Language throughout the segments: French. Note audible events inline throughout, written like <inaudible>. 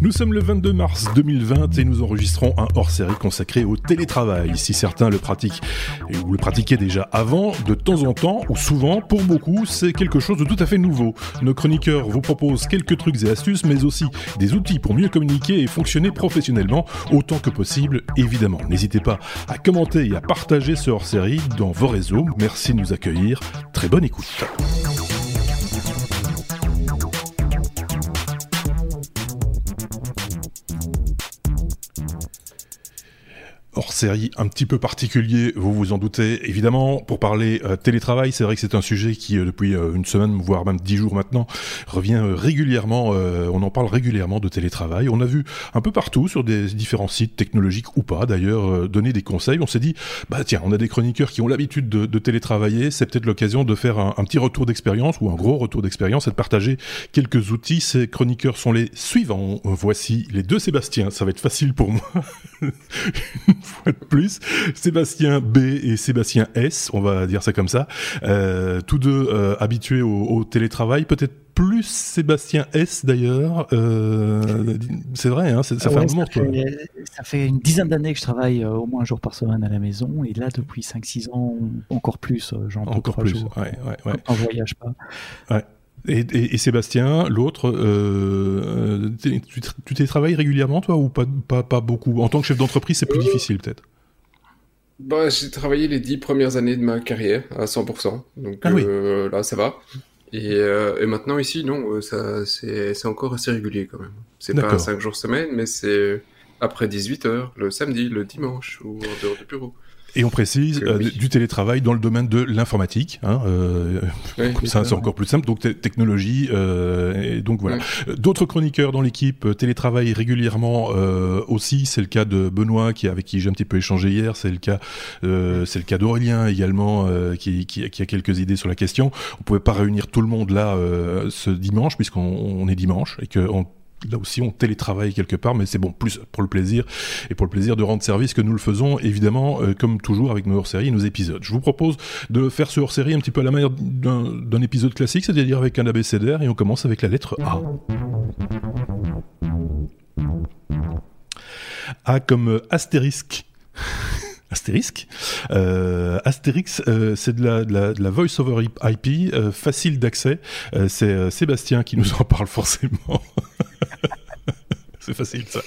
Nous sommes le 22 mars 2020 et nous enregistrons un hors-série consacré au télétravail. Si certains le pratiquent ou le pratiquaient déjà avant, de temps en temps ou souvent, pour beaucoup, c'est quelque chose de tout à fait nouveau. Nos chroniqueurs vous proposent quelques trucs et astuces, mais aussi des outils pour mieux communiquer et fonctionner professionnellement autant que possible, évidemment. N'hésitez pas à commenter et à partager ce hors-série dans vos réseaux. Merci de nous accueillir. Très bonne écoute. Hors série un petit peu particulier, vous vous en doutez. Évidemment, pour parler euh, télétravail, c'est vrai que c'est un sujet qui, euh, depuis euh, une semaine, voire même dix jours maintenant, revient régulièrement. on en parle régulièrement de télétravail. On a vu un peu partout, sur des différents sites technologiques ou pas, d'ailleurs, donner des conseils. On s'est dit, bah tiens, on a des chroniqueurs qui ont l'habitude de, télétravailler. C'est peut-être l'occasion de faire un, un petit retour d'expérience ou un gros retour d'expérience et de partager quelques outils. Ces chroniqueurs sont les suivants. Voici les deux Sébastien. Ça va être facile pour moi. <laughs> fois de plus. Sébastien B et Sébastien S, on va dire ça comme ça. Euh, tous deux euh, habitués au, télétravail, peut-être plus Sébastien S d'ailleurs. Euh, c'est vrai, hein, ça, fait un moment. Ça fait, ça fait une dizaine d'années que je travaille au moins un jour par semaine à la maison, et là depuis 5-6 ans, encore plus, genre encore plus, jours, ouais, quand voyage pas. Et, Sébastien, l'autre, euh, tu t'es travaillé régulièrement, toi, ou pas, pas, pas beaucoup? En tant que chef d'entreprise, c'est plus euh, difficile, peut-être bah, J'ai travaillé les dix premières années de ma carrière à 100%. Donc ah euh, là, ça va. Et, et, maintenant, ici, non, ça, c'est encore assez régulier quand même. C'est pas 5 jours semaine, mais c'est après 18 heures, le samedi, le dimanche, ou en dehors du bureau. Et on précise euh, du télétravail dans le domaine de l'informatique. Hein, euh, ça, c'est encore plus simple. Donc technologie. Euh, et donc voilà. D'autres chroniqueurs dans l'équipe télétravaillent régulièrement aussi. C'est le cas de Benoît, qui avec qui j'ai un petit peu échangé hier. C'est le cas, c'est le cas d'Aurélien également, qui, qui, qui, a quelques idées sur la question. On pouvait pas réunir tout le monde là ce dimanche puisqu'on est dimanche et qu'on là aussi on télétravaille quelque part, mais c'est bon, plus pour le plaisir et pour le plaisir de rendre service que nous le faisons, évidemment, euh, comme toujours avec nos hors-séries et nos épisodes. Je vous propose de faire ce hors-série un petit peu à la manière d'un épisode classique, c'est-à-dire avec un abécédaire, et on commence avec la lettre A. A comme astérisque. <laughs> Astérisque? Euh, Astérix, euh, c'est de la, de, la, voice over IP, facile d'accès. C'est Sébastien qui nous en parle forcément. <laughs> <laughs> c'est facile ça.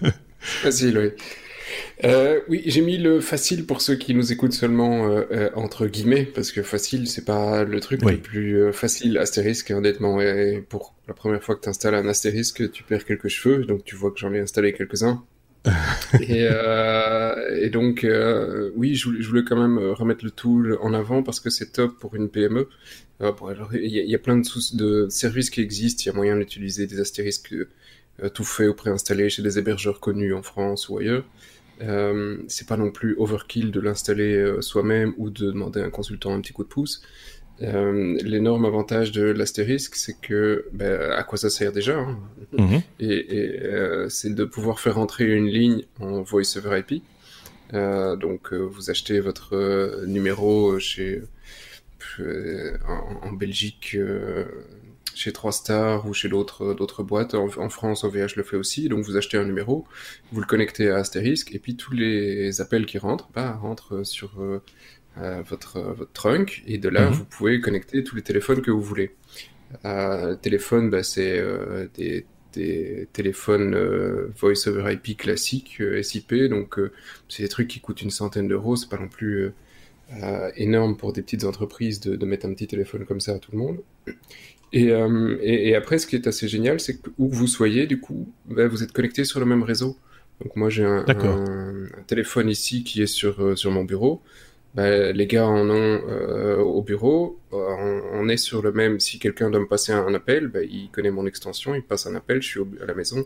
<laughs> facile, oui. oui, j'ai mis le facile pour ceux qui nous écoutent seulement entre guillemets, parce que facile, c'est pas le truc le plus facile. Astérisque, honnêtement, et pour la première fois que tu installes un astérisque, tu perds quelques cheveux, donc tu vois que j'en ai installé quelques-uns. Et, euh, et, donc, euh, oui, je voulais, quand même remettre le tool en avant parce que c'est top pour une PME. Euh, il y, y, a plein de, de, services qui existent. Il y a moyen d'utiliser des astérisques euh, tout faits ou préinstallés chez des hébergeurs connus en France ou ailleurs. Euh, c'est pas non plus overkill de l'installer euh, soi-même ou de demander à un consultant un petit coup de pouce. Euh, l'énorme avantage de l'astérisque, c'est que ben, à quoi ça sert déjà hein mhm. Et, et euh, c'est de pouvoir faire entrer une ligne en voice over IP. Euh, donc euh, vous achetez votre numéro chez en, en, Belgique chez 3 Stars ou chez d'autres d'autres boîtes. En, en, France, OVH le fait aussi. Donc vous achetez un numéro, vous le connectez à Asterisk et puis tous les appels qui rentrent, bah, rentrent sur euh, votre, votre trunk et de là, mhm. vous pouvez connecter tous les téléphones que vous voulez. Euh, téléphone, bah, c'est euh, des, des, téléphones euh, voice over IP classiques SIP, donc c'est des trucs qui coûtent une centaine d'euros, c'est pas non plus énorme pour des petites entreprises de, de, mettre un petit téléphone comme ça à tout le monde. Et, et, et, après, ce qui est assez génial, c'est que où que vous soyez, du coup, bah, vous êtes connecté sur le même réseau. Donc moi, j'ai un, un, un, téléphone ici qui est sur, sur mon bureau bah, les gars en ont euh, au bureau. Euh, on, est sur le même. Si quelqu'un doit me passer un, appel, bah, il connaît mon extension, il passe un appel, je suis à la maison,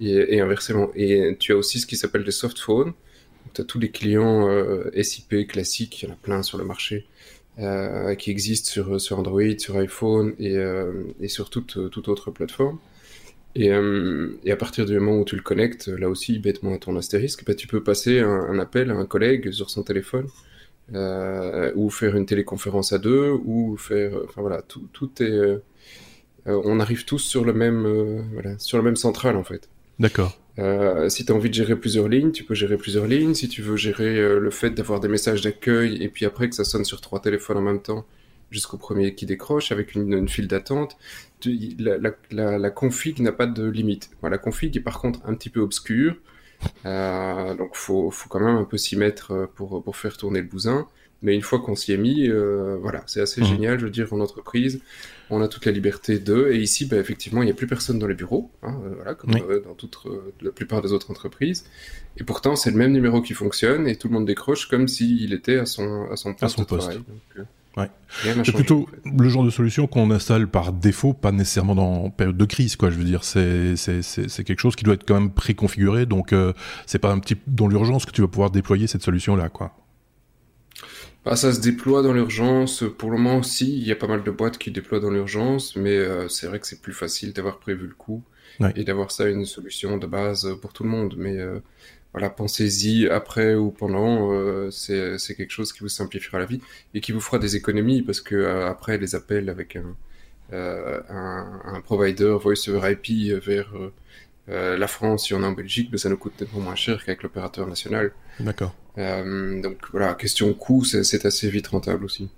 et, inversement. Et tu as aussi ce qui s'appelle des soft phones. Tu as tous les clients euh, SIP classiques, il y en a plein sur le marché, euh, qui existent sur, Android, sur iPhone et, euh, et sur toute, toute autre plateforme. Et, euh, et, à partir du moment où tu le connectes, là aussi, bêtement à ton astérisque, bah, tu peux passer un, appel à un collègue sur son téléphone euh, ou faire une téléconférence à deux, ou faire, enfin voilà, tout, tout est, euh, on arrive tous sur le même, euh, voilà, sur le même central en fait. D'accord. Euh, si tu as envie de gérer plusieurs lignes, tu peux gérer plusieurs lignes. Si tu veux gérer euh, le fait d'avoir des messages d'accueil et puis après que ça sonne sur trois téléphones en même temps jusqu'au premier qui décroche avec une, file d'attente, la, la, la, config n'a pas de limite. la config est par contre un petit peu obscure. Euh, donc faut, faut quand même un peu s'y mettre pour, pour faire tourner le bousin. Mais une fois qu'on s'y est mis, euh, voilà, c'est assez mmh. génial. Je veux dire, en entreprise, on a toute la liberté de. Et ici, bah, effectivement, il n'y a plus personne dans les bureaux, hein, euh, voilà, comme euh, dans toute la plupart des autres entreprises. Et pourtant, c'est le même numéro qui fonctionne et tout le monde décroche comme s'il était à son, à son poste. À son poste. Ouais. C'est plutôt le genre de solution qu'on installe par défaut, pas nécessairement dans période de crise, quoi. Je veux dire, c'est c'est quelque chose qui doit être quand même préconfiguré, donc euh, c'est pas un petit dans l'urgence que tu vas pouvoir déployer cette solution là, quoi. Bah, ça se déploie dans l'urgence. Pour le moment, si, il y a pas mal de boîtes qui déploient dans l'urgence, mais euh, c'est vrai que c'est plus facile d'avoir prévu le coup et d'avoir ça une solution de base pour tout le monde. Mais euh, voilà, pensez-y après ou pendant, euh, c'est quelque chose qui vous simplifiera la vie et qui vous fera des économies parce que après les appels avec un, un, un provider voice over IP vers euh, la France, si on est en Belgique, mais ça nous coûte tellement moins cher qu'avec l'opérateur national. D'accord. Euh, donc voilà, question coût, c'est assez vite rentable aussi.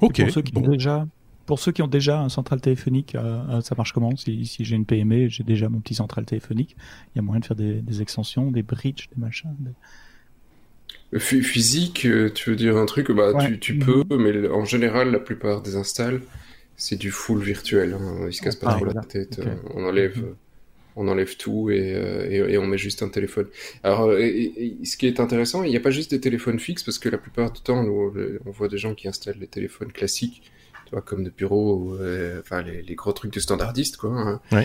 Ok. Pour ceux qui ont déjà, pour ceux qui ont déjà un central téléphonique, euh, ça marche comment Si, si j'ai une PME, j'ai déjà mon petit central téléphonique, il y a moyen de faire des, des extensions, des bridges, des machins. Physique, tu veux dire un truc, bah tu, tu peux, mais en général, la plupart des installs, c'est du full virtuel. Hein. Ils se cassent pas ah, trop la tête. On enlève. Mhm on enlève tout euh, et, on met juste un téléphone. Alors, euh, ce qui est intéressant, il n'y a pas juste des téléphones fixes, parce que la plupart du temps, on voit des gens qui installent les téléphones classiques, tu vois, comme de bureau, euh, enfin les, gros trucs de standardistes, quoi. Hein.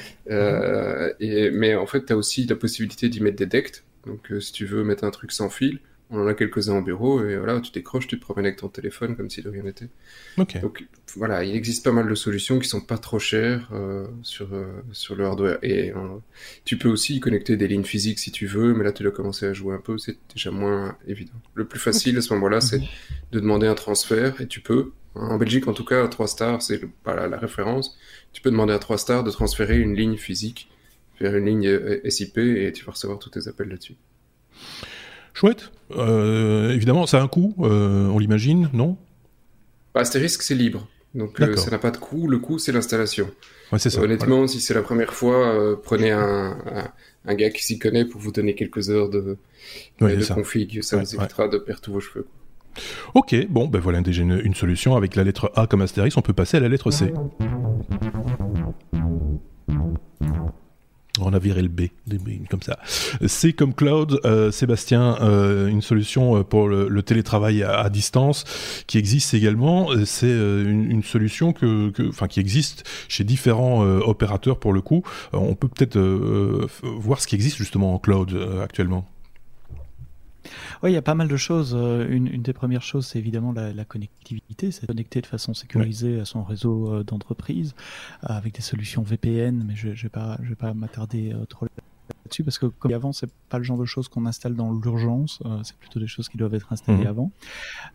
et, mais en fait, tu as aussi la possibilité d'y mettre des dects. Donc, si tu veux mettre un truc sans fil, on en a quelques-uns en bureau et voilà, tu décroches, tu te promènes avec ton téléphone comme si de rien n'était. Donc voilà, il existe pas mal de solutions qui sont pas trop chères euh, sur, euh, sur le hardware. Et euh, tu peux aussi y connecter des lignes physiques si tu veux, mais là tu dois commencer à jouer un peu, c'est déjà moins évident. Le plus facile à ce moment-là, c'est mhm. de demander un transfert et tu peux. En Belgique, en tout cas, 3 stars, c'est la, la référence. Tu peux demander à 3 stars de transférer une ligne physique vers une ligne SIP et tu vas recevoir tous tes appels là-dessus. Chouette. Euh, évidemment, ça a un coût, euh, on l'imagine, non? Bah, Asterisk, c'est libre. Donc euh, ça n'a pas de coût. Le coût, c'est l'installation. Ouais. Honnêtement, si c'est la première fois, prenez un, un, gars qui s'y connaît pour vous donner quelques heures de, de ça. config. Ça vous évitera de perdre tous vos cheveux. Ok, bon, ben voilà déjà une, une, solution. Avec la lettre A comme Astérix, on peut passer à la lettre C. On a viré le B, comme ça. C'est comme cloud, euh, Sébastien, euh, une solution euh, pour le, télétravail à, distance qui existe également. C'est une, solution que, enfin, qui existe chez différents opérateurs pour le coup. on peut peut-être voir ce qui existe justement en cloud actuellement. Oui, il y a pas mal de choses. Euh, une, une des premières choses, c'est évidemment la, la connectivité, c'est connecter de façon sécurisée à son réseau euh, d'entreprise avec des solutions VPN, mais je ne vais pas, je vais pas m'attarder euh, trop là-dessus parce que comme avant c'est pas le genre de choses qu'on installe dans l'urgence euh, c'est plutôt des choses qui doivent être installées mhm. avant.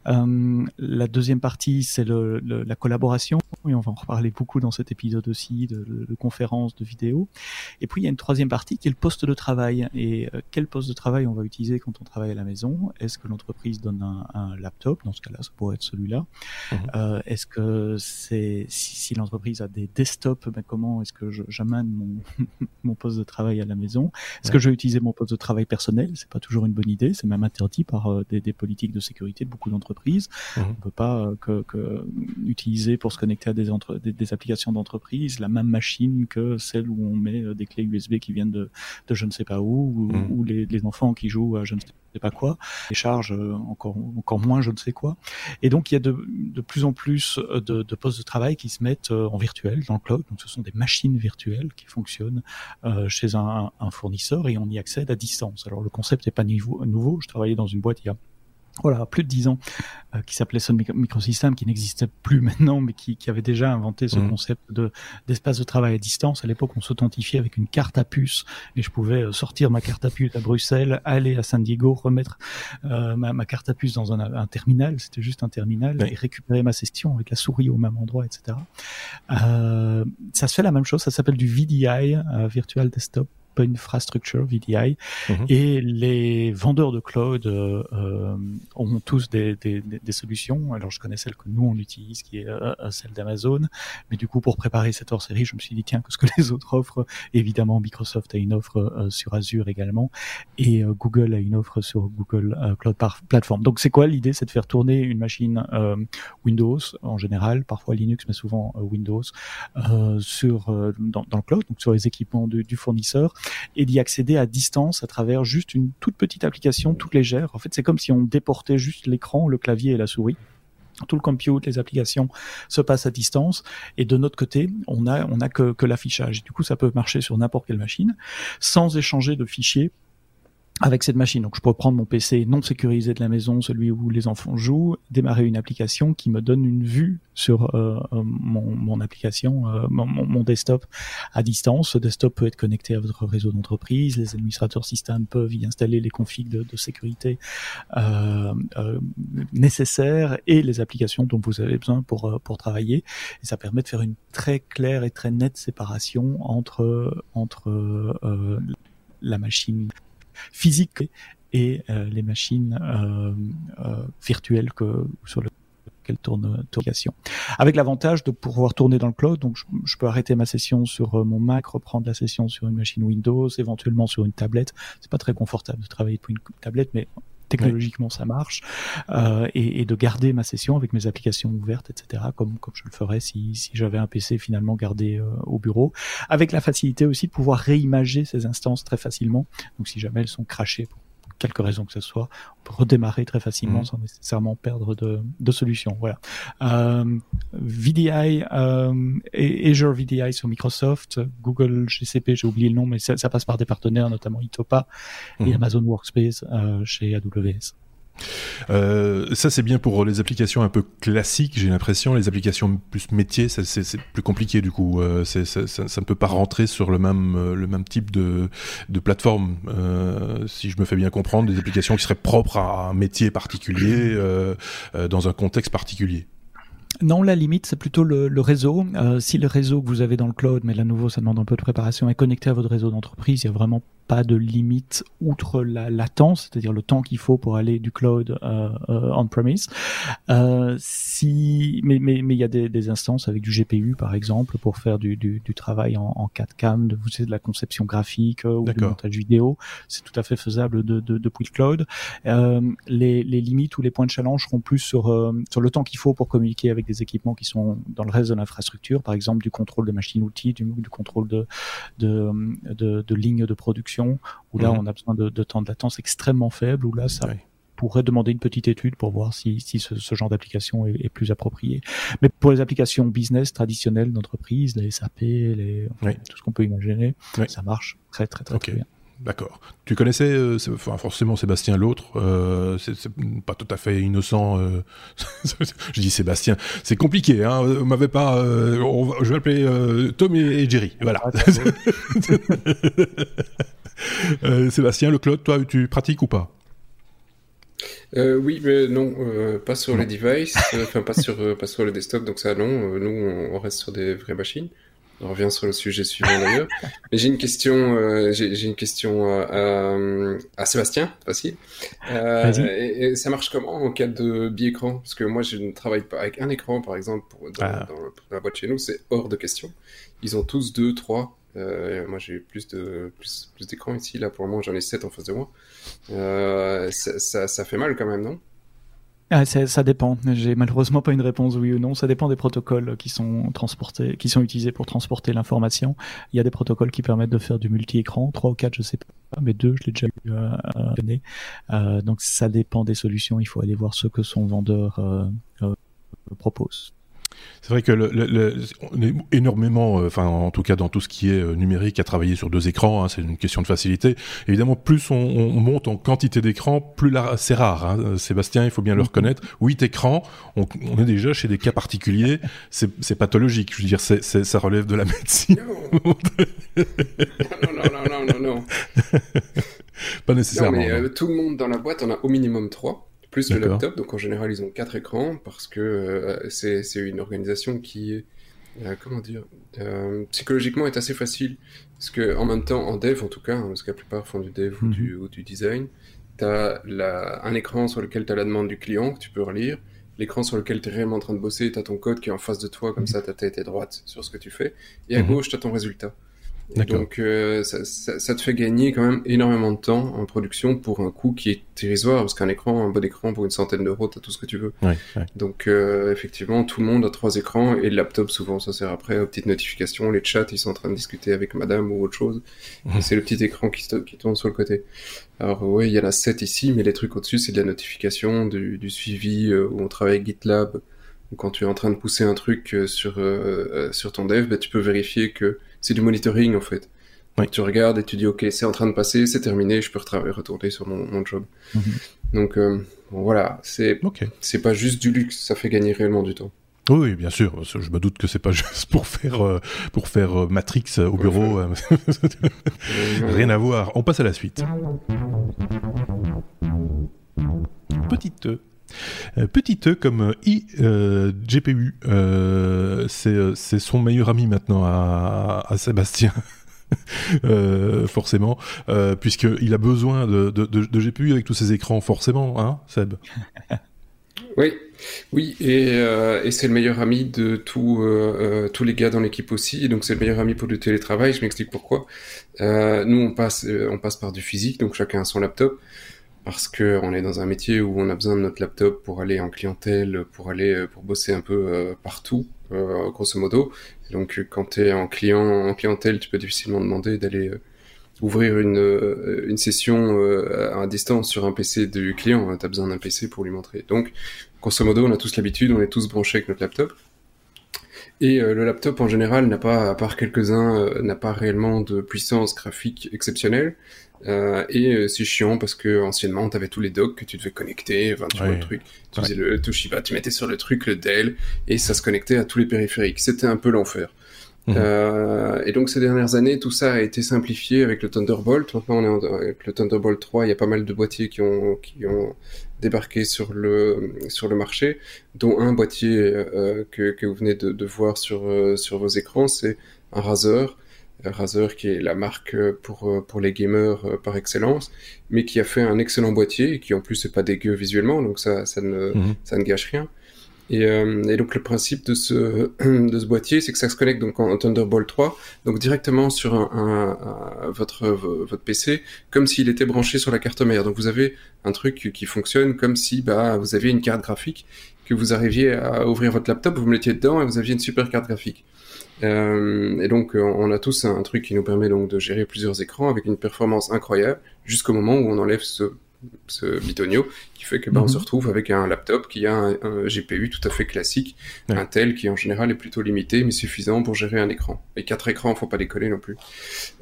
Euh, la deuxième partie c'est le, la collaboration et on va en reparler beaucoup dans cet épisode aussi de, de, conférences de vidéos. Et puis il y a une troisième partie qui est le poste de travail. Et euh, quel poste de travail on va utiliser quand on travaille à la maison? Est-ce que l'entreprise donne un, un, laptop? Dans ce cas-là ça pourrait être celui-là. Euh, est-ce que c'est si, si l'entreprise a des desktops ben comment est-ce que j'amène mon, <laughs> mon poste de travail à la maison? Est-ce que je vais utiliser mon poste de travail personnel? C'est pas toujours une bonne idée. C'est même interdit par euh, des, des, politiques de sécurité de beaucoup d'entreprises. Mmh. On peut pas euh, que, que, utiliser pour se connecter à des, entre, des, des applications d'entreprise la même machine que celle où on met euh, des clés USB qui viennent de, de je ne sais pas où, ou, mmh. ou les, les, enfants qui jouent à je ne sais pas quoi, les charges encore encore moins je ne sais quoi. Et donc il y a de, de plus en plus de, de, postes de travail qui se mettent en virtuel dans le cloud. Donc ce sont des machines virtuelles qui fonctionnent euh, chez un, un, fournisseur et on y accède à distance. Alors le concept n'est pas nouveau. Je travaillais dans une boîte il y a voilà, plus de dix ans, euh, qui s'appelait Sun Microsystem, qui n'existait plus <laughs> maintenant, mais qui, qui, avait déjà inventé ce mmh. concept de d'espace de travail à distance. À l'époque, on s'authentifiait avec une carte à puce, et je pouvais euh, sortir ma carte à puce à Bruxelles, aller à San Diego, remettre euh, ma, ma, carte à puce dans un, un terminal, c'était juste un terminal, et récupérer ma session avec la souris au même endroit, etc. Euh, ça se fait la même chose, ça s'appelle du VDI, Virtual Desktop Infrastructure VDI, mhm. et les vendeurs de cloud euh, ont tous des, des, des, solutions. Alors je connais celle que nous on utilise, qui est celle d'Amazon, mais du coup pour préparer cette hors série, je me suis dit tiens, qu'est-ce que <laughs> les autres offrent? Évidemment, Microsoft a une offre sur Azure également, et Google a une offre sur Google Cloud Platform. Donc c'est quoi l'idée? C'est de faire tourner une machine Windows en général, parfois Linux, mais souvent Windows, sur dans, dans, le cloud, donc sur les équipements du fournisseur, et d'y accéder à distance à travers juste une toute petite application toute légère. En fait, c'est comme si on déportait juste l'écran, le clavier et la souris tout le compute, les applications se passent à distance. Et de notre côté, on a, on a que, que l'affichage. Du coup, ça peut marcher sur n'importe quelle machine sans échanger de fichiers avec cette machine. Donc je peux prendre mon PC non sécurisé de la maison, celui où les enfants jouent, démarrer une application qui me donne une vue sur euh, euh, mon, mon, application, euh, mon, mon, desktop à distance. Ce desktop peut être connecté à votre réseau d'entreprise. Les administrateurs système peuvent y installer les configs de, de sécurité nécessaires et les applications dont vous avez besoin pour pour travailler. Et ça permet de faire une très claire et très nette séparation entre entre la machine physique et euh, les machines euh, euh, virtuelles que, sur lesquelles tourne l'application. Avec l'avantage de pouvoir tourner dans le cloud, donc je, peux arrêter ma session sur mon Mac, reprendre la session sur une machine Windows, éventuellement sur une tablette. C'est pas très confortable de travailler depuis une tablette, mais technologiquement ça marche, euh, et, et, de garder ma session avec mes applications ouvertes, etc., comme, comme je le ferais si, si j'avais un PC finalement gardé euh, au bureau, avec la facilité aussi de pouvoir réimager ces instances très facilement. Donc si jamais elles sont crachées quelque raison que ce soit, on peut redémarrer très facilement mmh. sans nécessairement perdre de, de solution. Voilà. Euh, VDI euh, et Azure VDI sur Microsoft, Google GCP, j'ai oublié le nom, mais ça, ça, passe par des partenaires, notamment Itopa et mmh. Amazon Workspace euh, chez AWS. Euh, ça, c'est bien pour les applications un peu classiques, j'ai l'impression. Les applications plus métiers, c'est plus compliqué du coup. Euh, ça, ne peut pas rentrer sur le même, euh, le même type de, de plateforme. Si je me fais bien comprendre, des applications qui seraient propres à un métier particulier, dans un contexte particulier. Non, la limite, c'est plutôt le, réseau. Si le réseau que vous avez dans le cloud, mais là, nouveau, ça demande un peu de préparation, est connecté à votre réseau d'entreprise, il n'y a vraiment pas de limite outre la latence, c'est-à-dire le temps qu'il faut pour aller du cloud euh, euh, on-premise. Euh, si, mais mais mais il y a des, des, instances avec du GPU par exemple pour faire du, du, du travail en, en 4K, de vous savez, de la conception graphique ou du montage vidéo. C'est tout à fait faisable de, de, depuis le cloud. les, les limites ou les points de challenge seront plus sur sur le temps qu'il faut pour communiquer avec des équipements qui sont dans le reste de l'infrastructure, par exemple du contrôle de machines-outils, du, du, contrôle de de, de, de lignes de production, où là mhm. on a besoin de, de, temps de latence extrêmement faible, où là ça pourrait demander une petite étude pour voir si, si ce, ce genre d'application est, est, plus approprié. Mais pour les applications business traditionnelles d'entreprise, les SAP, les, tout ce qu'on peut imaginer, ça marche très très très, très bien. D'accord. Tu connaissais, euh, enfin, forcément Sébastien l'autre, euh, c'est pas tout à fait innocent. Euh, <laughs> je dis Sébastien, c'est compliqué. Hein, on m'avait pas. Euh, je vais appeler Tom et, Jerry. Voilà. Ah, <laughs> <laughs> Sébastien, le cloud, toi, tu pratiques ou pas oui, mais non, pas sur les devices, <laughs> enfin pas sur pas sur le desktop, donc ça non. nous, on reste sur des vraies machines. On revient sur le sujet suivant d'ailleurs. <laughs> Mais j'ai une question, euh, j'ai une question euh, à, Sébastien, facile. Euh, et, ça marche comment en cas de bi-écran? Parce que moi, je ne travaille pas avec un écran, par exemple, pour, dans, ah. dans, la boîte chez nous, c'est hors de question. Ils ont tous deux, trois. Euh, moi, j'ai plus de plus, d'écrans ici. Là, pour le moment, j'en ai sept en face de moi. Euh, ça, fait mal quand même, non? Ah, ça dépend. J'ai malheureusement pas une réponse oui ou non. Ça dépend des protocoles qui sont transportés, qui sont utilisés pour transporter l'information. Il y a des protocoles qui permettent de faire du multi-écran, trois ou quatre, je sais pas, mais deux, je l'ai déjà eu euh, euh, euh, donc ça dépend des solutions. Il faut aller voir ce que son vendeur propose. C'est vrai que le, le, on est énormément, euh, enfin en tout cas dans tout ce qui est euh, numérique, à travailler sur deux écrans. Hein, c'est une question de facilité. Évidemment, plus on, on monte en quantité d'écrans, plus c'est rare. Hein. Sébastien, il faut bien le mm-hmm. reconnaître. Huit écrans, on, on, est déjà chez des cas particuliers. C'est pathologique. Je veux dire, ça relève de la médecine. Non, non, non, non, non, non. <laughs> Pas nécessairement. Non, mais, euh, tout le monde dans la boîte, on a au minimum trois plus le laptop. Donc en général, ils ont quatre écrans parce que euh, c'est une organisation qui comment dire, psychologiquement est assez facile. Parce que en même temps, en dev en tout cas, hein, parce que la plupart font du dev ou, mhm. du, ou, du, design, tu as un écran sur lequel tu as la demande du client que tu peux relire, l'écran sur lequel tu es réellement en train de bosser, tu as ton code qui est en face de toi, comme mhm. ça ta tête est droite sur ce que tu fais, et à mhm. gauche tu as ton résultat. Donc euh, ça, ça, ça, te fait gagner quand même énormément de temps en production pour un coût qui est dérisoire, parce qu'un écran, un bon écran pour une centaine d'euros, t'as tout ce que tu veux. Ouais, Donc euh, effectivement, tout le monde a trois écrans et le laptop souvent ça sert après aux petites notifications, les chats, ils sont en train de discuter avec madame ou autre chose. <laughs> C'est le petit écran qui, qui tourne sur le côté. Alors oui, il y en a sept ici, mais les trucs au-dessus, c'est de la notification, du, du suivi, euh, où on travaille avec GitLab. quand tu es en train de pousser un truc euh, sur, sur ton dev, bah, tu peux vérifier que c'est du monitoring en fait. tu regardes et tu dis ok c'est en train de passer, c'est terminé, je peux retourner sur mon, job. Mhm. Donc euh, voilà, c'est c'est pas juste du luxe, ça fait gagner réellement du temps. Oui, bien sûr. Je me doute que c'est pas <laughs> juste pour faire euh, pour faire euh, Matrix au bureau. <laughs> Rien à voir. On passe à la suite. Petite petit E comme iGPU, euh, euh, c'est son meilleur ami maintenant à, Sébastien. <laughs> forcément, puisqu'il a besoin de, GPU avec tous ses écrans, forcément, hein, Seb? Oui, oui, et, c'est le meilleur ami de tous tous les gars dans l'équipe aussi, donc c'est le meilleur ami pour le télétravail, je m'explique pourquoi. nous, on passe, on passe par du physique, donc chacun a son laptop parce que on est dans un métier où on a besoin de notre laptop pour aller en clientèle, pour aller euh, pour bosser un peu euh, partout, euh, grosso modo. donc quand tu es en client en clientèle, tu peux difficilement demander d'aller ouvrir une, une session à distance sur un PC du client. Tu as besoin d'un PC pour lui montrer. Donc grosso modo, on a tous l'habitude, on est tous branchés avec notre laptop. Et le laptop en général n'a pas, à part quelques-uns, n'a pas réellement de puissance graphique exceptionnelle. Euh, et euh, c'est chiant parce que anciennement, tu avais tous les docks que tu devais connecter, enfin, tu vois le truc. Tu faisais le Toshiba, tu mettais sur le truc le Dell et ça se connectait à tous les périphériques. C'était un peu l'enfer. Mhm. Euh, et donc ces dernières années, tout ça a été simplifié avec le Thunderbolt. Maintenant, on est avec le Thunderbolt 3. Il y a pas mal de boîtiers qui ont qui ont débarqué sur le sur le marché, dont un boîtier que, que vous venez de, de voir sur sur vos écrans, c'est un Razer Razer qui est la marque euh, pour, euh, pour les gamers euh, par excellence, mais qui a fait un excellent boîtier et qui en plus n'est pas dégueu visuellement, donc ça, ça, ne, mhm. ça ne gâche rien. Et, et, donc le principe de ce, <clears throat> de ce boîtier, c'est que ça se connecte donc en Thunderbolt 3, donc directement sur un, votre, votre PC, comme s'il était branché sur la carte mère. Donc vous avez un truc qui fonctionne comme si bah, vous aviez une carte graphique, que vous arriviez à ouvrir votre laptop, vous me mettiez dedans et vous aviez une super carte graphique. Euh, et donc, euh, on a tous un truc qui nous permet donc de gérer plusieurs écrans avec une performance incroyable jusqu'au moment où on enlève ce, ce bitonio qui fait que ben, on mhm. se retrouve avec un laptop qui a un, GPU tout à fait classique, un tel qui en général est plutôt limité mais suffisant pour gérer un écran. Et quatre écrans, faut pas décoller non plus.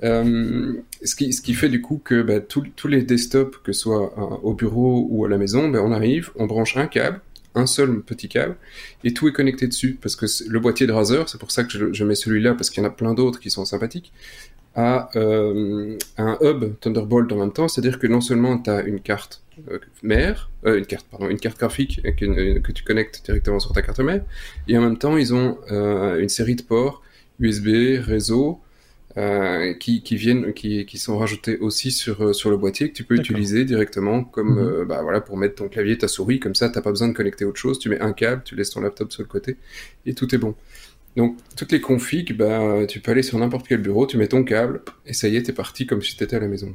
Euh, ce, qui, ce qui fait du coup que ben, tous les desktops, que ce soit euh, au bureau ou à la maison, ben, on arrive, on branche un câble un seul petit câble et tout est connecté dessus parce que le boîtier de Razer, c'est pour ça que je, mets celui-là parce qu'il y en a plein d'autres qui sont sympathiques, a euh, un hub Thunderbolt en même temps, c'est-à-dire que non seulement tu as une carte euh, mère, euh, une carte pardon, une carte graphique que, que, tu connectes directement sur ta carte mère, et en même temps ils ont une série de ports USB, réseau, euh, qui, qui, viennent, qui, qui, sont rajoutés aussi sur, euh, sur le boîtier que tu peux utiliser directement comme mhm. euh, bah, voilà pour mettre ton clavier, ta souris, comme ça t'as pas besoin de connecter autre chose, tu mets un câble, tu laisses ton laptop sur le côté et tout est bon. Donc, toutes les configs, bah, tu peux aller sur n'importe quel bureau, tu mets ton câble, et ça y est, t'es parti comme si t'étais à la maison.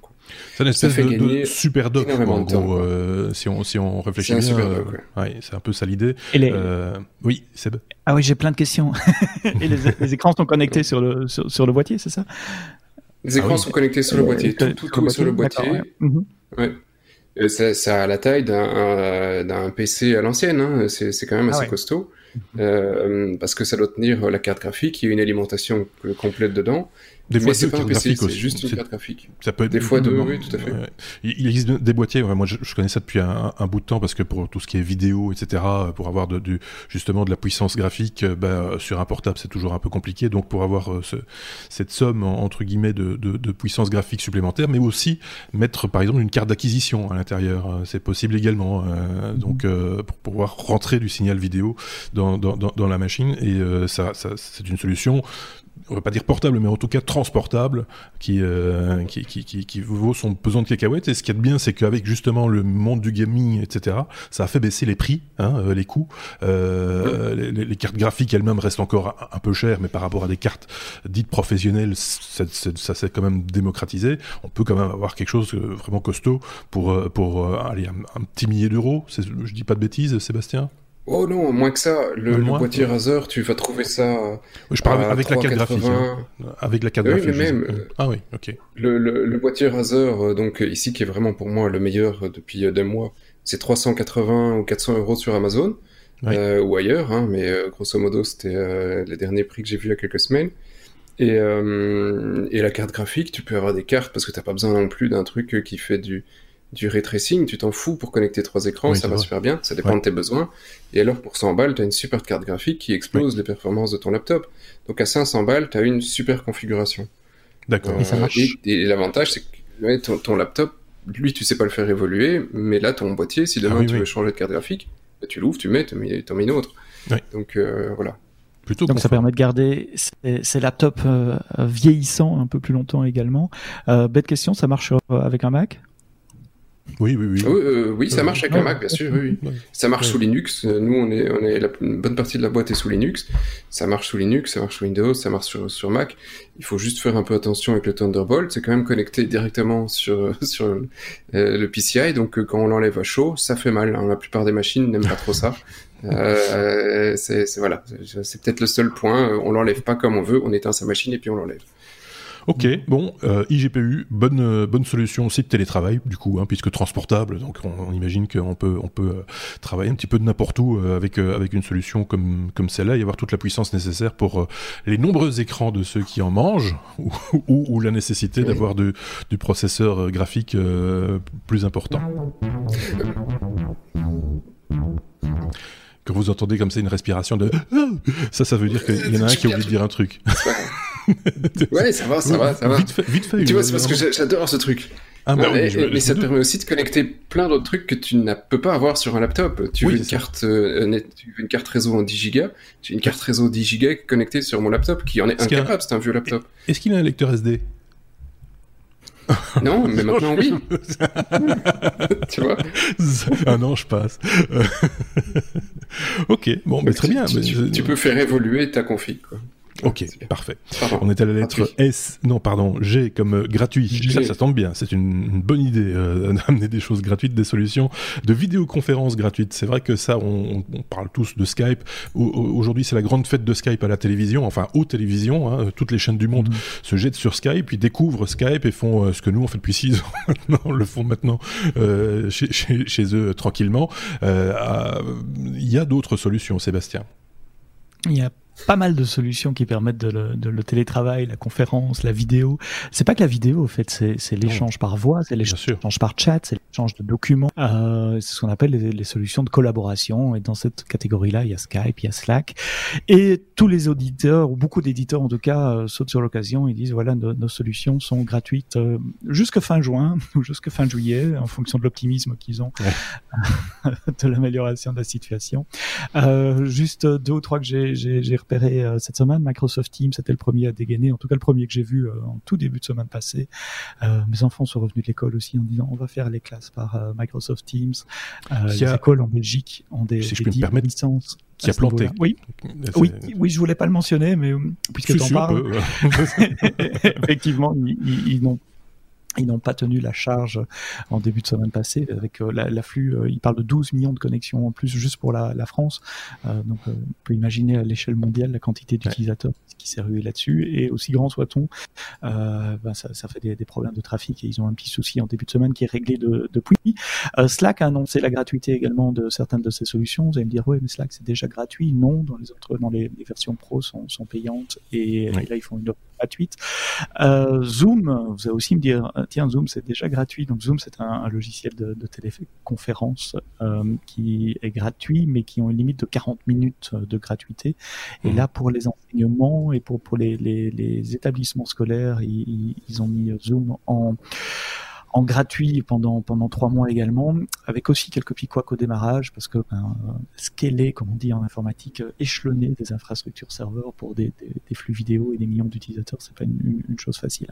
C'est une espèce de, de, super doc, en gros, euh, si, on, si on réfléchit bien. Euh, ouais. c'est un peu ça l'idée. Euh, oui, Seb Ah oui, j'ai plein de questions. <laughs> et les, les, écrans sont connectés sur le, sur, le boîtier, c'est ça? Les écrans ah sont connectés sur le boîtier, tout, tout, sur le boîtier. Ouais. Mhm. Ça, ça, a la taille d'un PC à l'ancienne, hein. c'est quand même assez ah costaud. Euh, parce que ça doit tenir la carte graphique, il y a une alimentation complète dedans. Des fois, c'est pas un PC, c'est juste une carte graphique. Ça peut être des fois deux, oui, tout à fait. Il existe des boîtiers. moi, je, connais ça depuis un, bout de temps parce que pour tout ce qui est vidéo, etc., pour avoir de, justement de la puissance graphique, euh, bah, sur un portable, c'est toujours un peu compliqué. Donc, pour avoir euh, ce, cette somme entre guillemets de, de, de, puissance graphique supplémentaire, mais aussi mettre, par exemple, une carte d'acquisition à l'intérieur, c'est possible également. Euh, donc, pour pouvoir rentrer du signal vidéo dans dans, dans, dans, la machine et ça, ça c'est une solution on va pas dire portable, mais en tout cas transportable, qui, euh, qui, qui, qui, qui, vaut son pesant de cacahuètes. Et ce qu'il y a de bien, c'est qu'avec justement le monde du gaming, etc., ça a fait baisser les prix, hein, euh, les coûts. Euh, les, les, cartes graphiques elles-mêmes restent encore un, peu chères, mais par rapport à des cartes dites professionnelles, ça, s'est quand même démocratisé. On peut quand même avoir quelque chose vraiment costaud pour, pour aller un, petit millier d'euros. Je dis pas de bêtises, Sébastien? Oh non, moins que ça. Le, boîtier Razer, tu vas trouver ça. je parle avec la carte graphique. Hein. Avec la carte oui, graphique. Mais même, ah oui, ok. Le, le, boîtier Razer, euh, donc ici, qui est vraiment pour moi le meilleur depuis euh, des mois, c'est 380 ou 400 euros sur Amazon euh, ou ailleurs, hein, mais grosso modo, c'était les derniers prix que j'ai vus il y a quelques semaines. Et, et la carte graphique, tu peux avoir des cartes parce que t'as pas besoin non plus d'un truc qui fait du du ray tracing, tu t'en fous pour connecter trois écrans, ça va super bien, ça dépend de tes besoins. Et alors pour 100 balles, tu as une super carte graphique qui explose les performances de ton laptop. Donc à 500 balles, tu as une super configuration. D'accord. et ça marche. Et, l'avantage, c'est que ton, laptop, lui, tu sais pas le faire évoluer, mais là, ton boîtier, si demain ah tu veux changer de carte graphique, bah, tu l'ouvres, tu mets, tu mets, mets une autre. Donc euh, voilà. Plutôt Donc ça permet de garder ces, laptops euh, vieillissants un peu plus longtemps également. Euh, bête question, ça marche avec un Mac? Oui, oui, oui. Euh, oui, ça marche avec un Mac, bien sûr. Oui, Ça marche sous Linux. Nous, on est, on est la, une bonne partie de la boîte est sous Linux. Ça marche sous Linux, ça marche sous Windows, ça marche sur, sur Mac. Il faut juste faire un peu attention avec le Thunderbolt. C'est quand même connecté directement sur, <laughs> sur euh, le PCI. Donc, euh, quand on l'enlève à chaud, ça fait mal. Hein. La plupart des machines n'aiment pas trop ça. <laughs> Euh, c'est voilà, c'est peut-être le seul point. On l'enlève pas comme on veut. On éteint sa machine et puis on l'enlève. Ok, bon, euh, IGPU, bonne euh, bonne solution aussi de télétravail, du coup, hein, puisque transportable, donc on, imagine qu'on peut on peut euh, travailler un petit peu de n'importe où avec avec une solution comme comme celle-là et avoir toute la puissance nécessaire pour les nombreux écrans de ceux qui en mangent <laughs> ou, ou, la nécessité d'avoir du, du processeur graphique plus important. Quand vous entendez comme ça une respiration de <gasps> ça, ça veut dire qu'il y en a un qui a oublié de dire un truc. <laughs> ouais, ça va, ça va, ça va. Vite fait, vite fait Tu vois, c'est parce que j'adore ce truc. Ah mais, ça te permet aussi de connecter plein d'autres trucs que tu ne peux pas avoir sur un laptop. Tu, veux une carte, euh, tu veux une carte réseau en 10 Go, j'ai une carte réseau 10 Go connectée sur mon laptop qui en est, incapable, c'est un vieux laptop. Est-ce qu'il a un lecteur SD non, mais maintenant oui. <laughs> tu vois? Ah non, je passe. <laughs> ok, bon, mais très bien. Tu, peux faire évoluer ta config. Quoi. Ok, parfait. On est à la lettre S, non, pardon, G comme euh, gratuit. Ça, ça tombe bien. C'est une, bonne idée euh, <laughs> d'amener des choses gratuites, des solutions de vidéoconférences gratuites. C'est vrai que ça, on, parle tous de Skype. Aujourd'hui, c'est la grande fête de Skype à la télévision, enfin aux télévisions. Hein. Toutes les chaînes du monde mhm. se jettent sur Skype, puis découvrent Skype et font euh, ce que nous on fait depuis six <laughs> ans maintenant, le font maintenant chez, chez, chez, eux tranquillement. Il y a d'autres solutions, Sébastien. Il y a pas mal de solutions qui permettent de le, de le télétravail, la conférence, la vidéo. C'est pas que la vidéo, au fait, c'est l'échange par voix, c'est l'échange par chat, c'est l'échange de documents. Euh, c'est ce qu'on appelle les, les, solutions de collaboration. Et dans cette catégorie-là, il y a Skype, il y a Slack. Et tous les auditeurs, ou beaucoup d'éditeurs en tout cas, euh, sautent sur l'occasion et disent voilà, nos, nos solutions sont gratuites euh, jusque fin juin <laughs> ou jusque fin juillet, en fonction de l'optimisme qu'ils ont <laughs> de l'amélioration de la situation. Euh, juste deux ou trois que j'ai repéré euh, cette semaine. Microsoft Teams, c'était le premier à dégainer, en tout cas le premier que j'ai vu euh, en tout début de semaine passée. Euh, mes enfants sont revenus de l'école aussi en disant on va faire les classes par Microsoft Teams. les écoles en Belgique ont des, si des je licences qui a planté. Oui, oui, oui, je voulais pas le mentionner, mais puisque tu en parles, <laughs> <laughs> effectivement, ils, ils n'ont ils n'ont pas tenu la charge en début de semaine passée avec euh, l'afflux. Euh, ils parlent de 12 millions de connexions en plus juste pour la, la France. Euh, donc, on peut imaginer à l'échelle mondiale la quantité d'utilisateurs qui s'est ruée là-dessus. Et aussi grand soit-on, ben ça, ça, fait des, des, problèmes de trafic et ils ont un petit souci en début de semaine qui est réglé de, depuis. Slack a annoncé la gratuité également de certaines de ces solutions. Vous allez me dire, oui, mais Slack c'est déjà gratuit. Non, dans les autres, dans les, versions pro sont, sont payantes et, et, là ils font une offre gratuite. Zoom, vous allez aussi me dire euh, tiens, Zoom, c'est déjà gratuit. Donc Zoom, c'est un, logiciel de, de téléconférence euh, qui est gratuit, mais qui ont une limite de 40 minutes euh, de gratuité. Et mhm. là, pour les enseignements et pour, pour les, les, les établissements scolaires, ils, ils, ont mis Zoom en en gratuit pendant pendant trois mois également, avec aussi quelques petits couacs au démarrage, parce que ben, scaler, comme on dit en informatique, échelonner des infrastructures serveurs pour des, des, flux vidéo et des millions d'utilisateurs, c'est pas une, chose facile.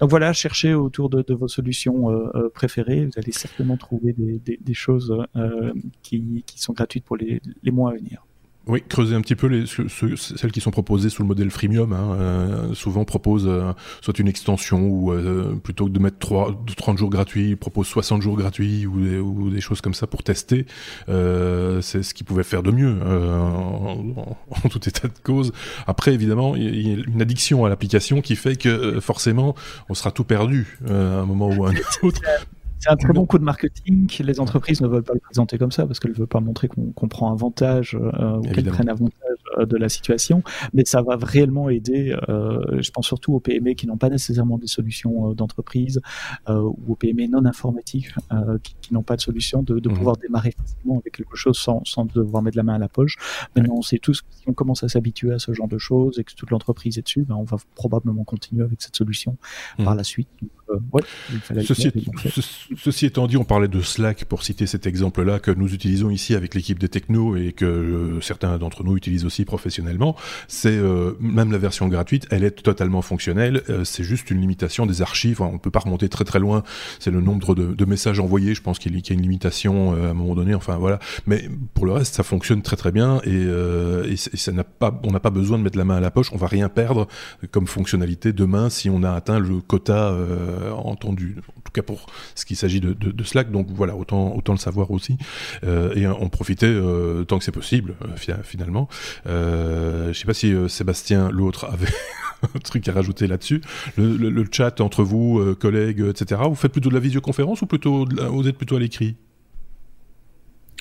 Donc voilà, cherchez autour de, vos solutions préférées, vous allez certainement trouver des, des, des choses qui, qui sont gratuites pour les, les mois à venir. Oui, creuser un petit peu les, celles qui sont proposées sous le modèle freemium. Hein, euh, souvent proposent euh, soit une extension ou euh, plutôt que de mettre 3, 30 jours gratuits, ils proposent 60 jours gratuits ou des, ou des choses comme ça pour tester. c'est ce qu'ils pouvaient faire de mieux en, en, tout état de cause. Après, évidemment, il y a une addiction à l'application qui fait que forcément, on sera tout perdu à un moment ou à un autre. C'est un très bon coup de marketing. Les entreprises ne veulent pas le présenter comme ça parce qu'elles ne veulent pas montrer qu'on prend avantage euh, ou qu'elles prennent avantage euh, de la situation. Mais ça va réellement aider, euh, je pense surtout aux PME qui n'ont pas nécessairement des solutions euh, d'entreprise euh, ou aux PME non informatiques qui, qui n'ont pas de solution, de, de mhm. pouvoir démarrer facilement avec quelque chose sans, sans, devoir mettre la main à la poche. Maintenant, on sait tous que si on commence à s'habituer à ce genre de choses et que toute l'entreprise est dessus, ben, on va probablement continuer avec cette solution par mhm. la suite. Donc, ouais, il fallait ceci, Ceci étant dit, on parlait de Slack pour citer cet exemple-là que nous utilisons ici avec l'équipe des technos et que euh, certains d'entre nous utilisent aussi professionnellement. C'est euh, même la version gratuite, elle est totalement fonctionnelle. Euh, c'est juste une limitation des archives. On ne peut pas remonter très très loin. C'est le nombre de, messages envoyés. Je pense qu'il y a une limitation à un moment donné. Enfin voilà. Mais pour le reste, ça fonctionne très très bien et, et ça n'a pas, on n'a pas besoin de mettre la main à la poche. On va rien perdre comme fonctionnalité demain si on a atteint le quota entendu. En tout cas pour ce qui s'agit de, de, Slack. Donc voilà, autant, autant le savoir aussi. Euh, et en profiter euh, tant que c'est possible, euh, finalement. je sais pas si Sébastien, l'autre, avait <laughs> un truc à rajouter là-dessus. Le, le, chat entre vous, collègues, etc. Vous faites plutôt de la visioconférence ou plutôt vous êtes plutôt à l'écrit?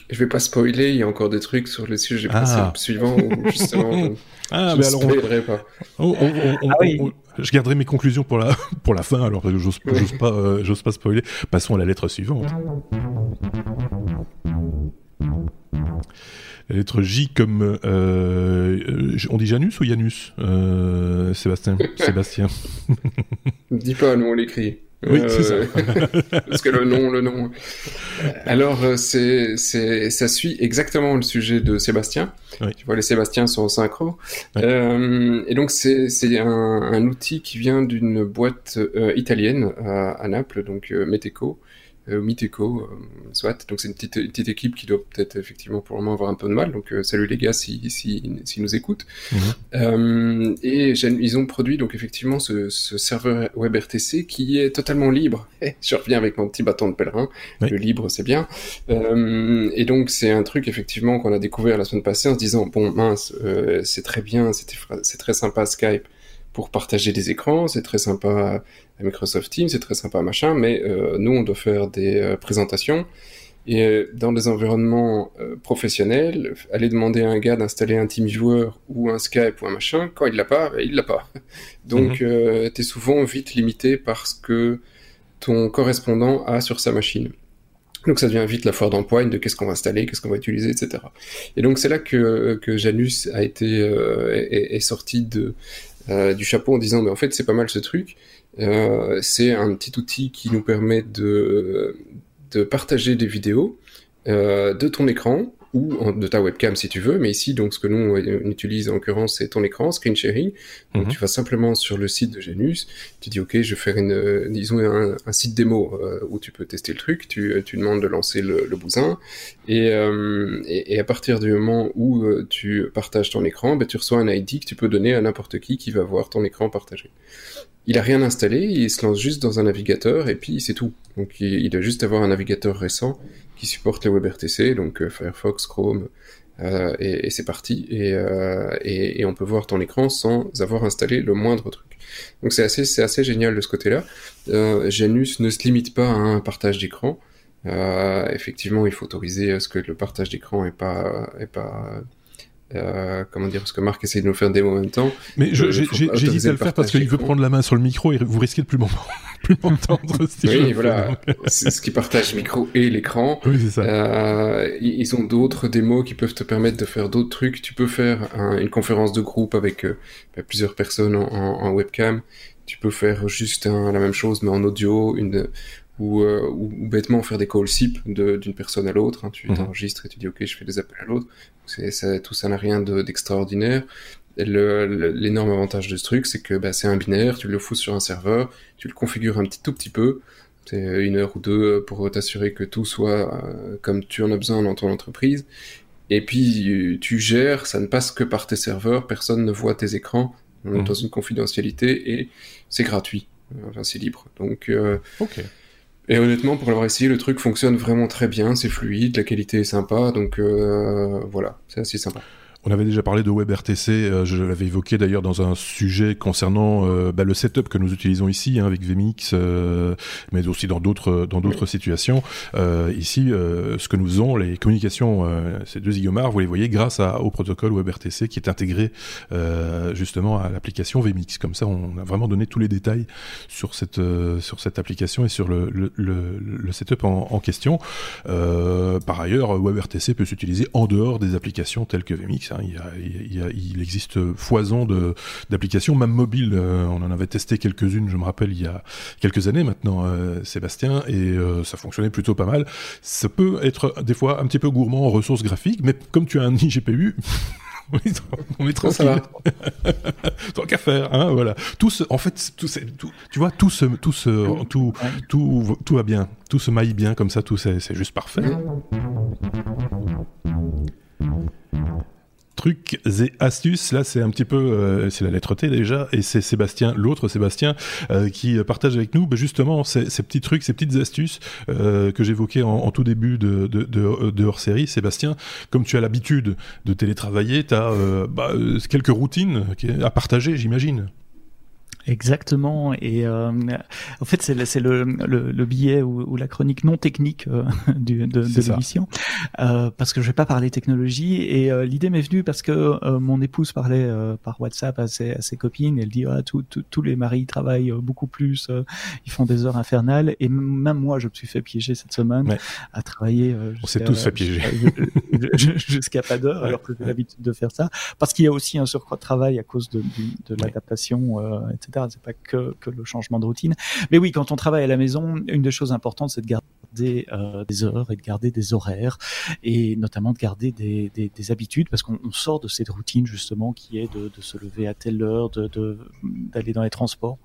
Je vais pas spoiler, il y a encore des trucs sur les sujets ah. suivants où justement <laughs> je, ah, mais alors pas. ah, oui. Je garderai mes conclusions pour la, <laughs> pour la fin, alors j'ose pas, euh, j'ose pas spoiler. Passons à la lettre suivante. La lettre J comme euh, on dit Janus ou Janus euh, Sébastien? <laughs> Sébastien. Dis pas, nous on l'écrit. Oui, c'est ça. Euh, <laughs> parce que le nom, le nom. <laughs> Alors, euh, c'est, c'est, ça suit exactement le sujet de Sébastien. Tu vois, les Sébastiens sont en synchro. Euh, et donc, c'est, c'est un, un, outil qui vient d'une boîte euh, italienne à, à, Naples, donc Meteco, euh, Miteco, euh, soit. Donc c'est une petite, petite équipe qui doit peut-être effectivement pour le moment avoir un peu de mal. Donc euh, salut les gars si, si, si nous écoutent. Mhm. et ils ont produit donc effectivement ce, ce, serveur WebRTC qui est totalement libre. <laughs> Je reviens avec mon petit bâton de pèlerin. Le libre c'est bien. et donc c'est un truc effectivement qu'on a découvert la semaine passée en se disant bon mince c'est très bien, c'est très sympa Skype pour partager des écrans, c'est très sympa à Microsoft Teams, c'est très sympa machin, mais euh, nous on doit faire des euh, présentations et euh, dans des environnements professionnels, aller demander à un gars d'installer un TeamViewer ou un Skype ou un machin, quand il l'a pas, ben, il l'a pas. <laughs> Donc mhm. tu es souvent vite limité par ce que ton correspondant a sur sa machine. Donc ça devient vite la foire d'empoigne de qu'est-ce qu'on va installer, qu'est-ce qu'on va utiliser, etc. Et donc c'est là que, que Janus a été est, est, sorti de du chapeau en disant mais en fait c'est pas mal ce truc. Euh, c'est un petit outil qui nous permet de, de partager des vidéos euh, de ton écran ou de ta webcam si tu veux, mais ici, donc ce que nous on utilise en l'occurrence, c'est ton écran, screen sharing. Donc mhm. tu vas simplement sur le site de Genus, tu dis ok, je vais faire une, disons un, un site démo euh, où tu peux tester le truc, tu, tu demandes de lancer le, le bousin, et, euh, et, et, à partir du moment où euh, tu partages ton écran, ben, tu reçois un ID que tu peux donner à n'importe qui qui va voir ton écran partagé il a rien installé, il se lance juste dans un navigateur et puis c'est tout. Donc il, il, doit juste avoir un navigateur récent qui supporte les WebRTC, donc euh, Firefox, Chrome, euh, et, c'est parti. Et, euh, et, et, on peut voir ton écran sans avoir installé le moindre truc. Donc c'est assez, c'est assez génial de ce côté-là. Euh, Janus ne se limite pas à un partage d'écran. Effectivement, il faut autoriser à ce que le partage d'écran est pas, est pas euh, comment dire, parce que Marc essaie de nous faire des mots en même temps. Mais j'hésite à le faire parce qu'il veut prendre la main sur le micro et vous risquez de plus <laughs> m'entendre. si oui, voilà. <laughs> C'est ce qui partage le micro et l'écran. Oui, c'est ça. Euh, ils ont d'autres démos qui peuvent te permettre de faire d'autres trucs. Tu peux faire une conférence de groupe avec euh, bah, plusieurs personnes en, en, webcam. Tu peux faire juste la même chose mais en audio, une ou, ou, bêtement faire des calls SIP d'une personne à l'autre. Hein. Tu mhm. t'enregistres et tu dis ok, je fais des appels à l'autre. Ça, tout ça n'a rien d'extraordinaire. L'énorme avantage de ce truc, c'est que bah, c'est un binaire, tu le fous sur un serveur, tu le configures un petit tout petit peu, c'est une heure ou deux pour t'assurer que tout soit comme tu en as besoin dans ton entreprise. Et puis tu gères, ça ne passe que par tes serveurs, personne ne voit tes écrans, on est dans une confidentialité et c'est gratuit, enfin c'est libre. Donc, euh, et honnêtement, pour l'avoir essayé, le truc fonctionne vraiment très bien, c'est fluide, la qualité est sympa, donc euh, voilà, c'est assez sympa. On avait déjà parlé de WebRTC, euh, je l'avais évoqué d'ailleurs dans un sujet concernant euh, bah, le setup que nous utilisons ici hein, avec VMix, euh, mais aussi dans d'autres dans d'autres situations. ici, ce que nous faisons, les communications, ces deux Igomar, vous les voyez grâce à, au protocole WebRTC qui est intégré justement à l'application VMix. Comme ça, on a vraiment donné tous les détails sur cette sur cette application et sur le, le, le, setup en, en question. par ailleurs, WebRTC peut s'utiliser en dehors des applications telles que VMix. Hein. Il, existe foison d'applications, même mobiles. Euh, on en avait testé quelques-unes, je me rappelle, il y a quelques années maintenant, euh, Sébastien, et euh, ça fonctionnait plutôt pas mal. Ça peut être des fois un petit peu gourmand en ressources graphiques, mais comme tu as un iGPU, <laughs> on est tranquille. <laughs> Tant qu'à faire, hein, voilà. Tout en fait, tout, tout, tu vois, tout se, tout, se, tout, tout, tout va bien, tout se maille bien comme ça, tout c'est juste parfait trucs et astuces. Là, c'est un petit peu, euh, c'est la lettre T déjà, et c'est Sébastien, l'autre Sébastien, euh, qui partage avec nous ben, justement ces, ces, petits trucs, ces petites astuces euh, que j'évoquais en, tout début de, de, de, de hors série. Sébastien, comme tu as l'habitude de télétravailler, tu as bah, quelques routines à partager, j'imagine. Exactement. Et euh, en fait, c'est le, le, le, billet ou, ou, la chronique non technique euh, <laughs> du, de, de l'émission, euh, parce que je vais pas parler technologie. Et euh, l'idée m'est venue parce que euh, mon épouse parlait par WhatsApp à ses, à ses copines. Elle dit ah, tous les maris travaillent beaucoup plus, ils font des heures infernales. Et même moi, je me suis fait piéger cette semaine à travailler. On s'est tous fait piéger jusqu'à pas d'heure, alors que j'ai l'habitude de faire ça, parce qu'il y a aussi un surcroît de travail à cause de, de, de l'adaptation, C'est pas que, que le changement de routine. Mais oui, quand on travaille à la maison, une des choses importantes, c'est de garder euh, des heures et de garder des horaires et notamment de garder des, des, des habitudes parce qu'on sort de cette routine justement qui est de, se lever à telle heure, d'aller dans les transports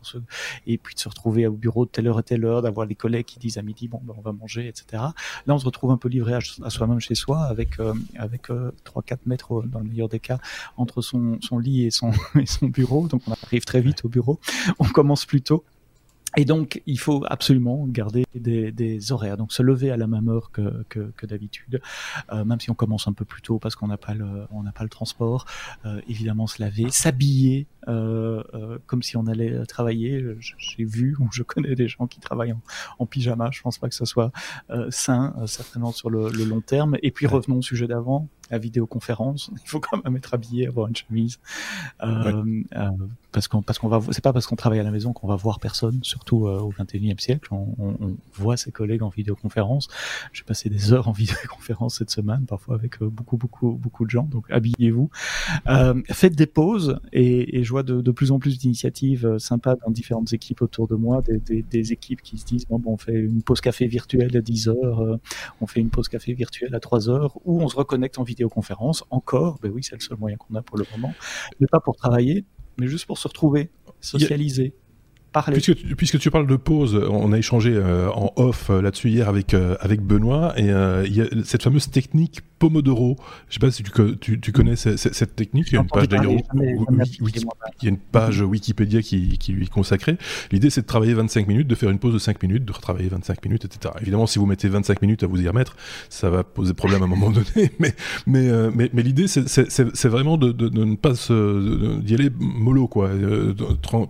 et puis de se retrouver au bureau de telle heure et telle heure, d'avoir les collègues qui disent à midi bon ben, on va manger, etc. Là on se retrouve un peu livré à, soi-même chez soi avec euh, avec euh, 3-4 mètres dans le meilleur des cas entre son, son lit et son, <laughs> et son bureau, donc on arrive très vite au bureau on commence plus tôt. Et donc, il faut absolument garder des, des, horaires, donc se lever à la même heure que, que, que d'habitude, euh, même si on commence un peu plus tôt parce qu'on n'a pas le, on n'a pas le transport. Euh, évidemment, se laver, s'habiller euh, euh comme si on allait travailler. J'ai vu ou je connais des gens qui travaillent en, en pyjama. Je pense pas que ce soit euh, sain, certainement sur le, le, long terme. Et puis revenons au sujet d'avant la vidéoconférence, il faut quand même être habillé, avoir une chemise, euh, euh, parce qu'on parce qu'on va, c'est pas parce qu'on travaille à la maison qu'on va voir personne, surtout euh, au 21e siècle, on, on, on, voit ses collègues en vidéoconférence. J'ai passé des heures en <laughs> vidéoconférence cette semaine, parfois avec beaucoup beaucoup beaucoup de gens, donc habillez-vous, faites des pauses et, et je vois de, de plus en plus d'initiatives sympas dans différentes équipes autour de moi, des, des, des équipes qui se disent bon, bon on fait une pause café virtuelle à 10 heures, on fait une pause café virtuelle à 3 heures, ou on se reconnecte en vidéo vidéoconférence, encore, ben oui, c'est le seul moyen qu'on a pour le moment, mais pas pour travailler, mais juste pour se retrouver, socialiser. Parler. Puisque, puisque, tu parles de pause, on a échangé euh, en off euh, là-dessus hier avec euh, avec Benoît et il y a cette fameuse technique Pomodoro. Je sais pas si tu, tu, tu connais cette, technique. Il y a une page d'ailleurs, il y a une page Wikipédia qui, qui lui est consacrée. L'idée, c'est de travailler 25 minutes, de faire une pause de 5 minutes, de retravailler 25 minutes, etc. Évidemment, si vous mettez 25 minutes à vous y remettre, ça va poser problème à un moment <laughs> donné. Mais, mais, euh, mais, mais l'idée, c'est vraiment de, de, de, ne pas d'y aller mollo, quoi, euh,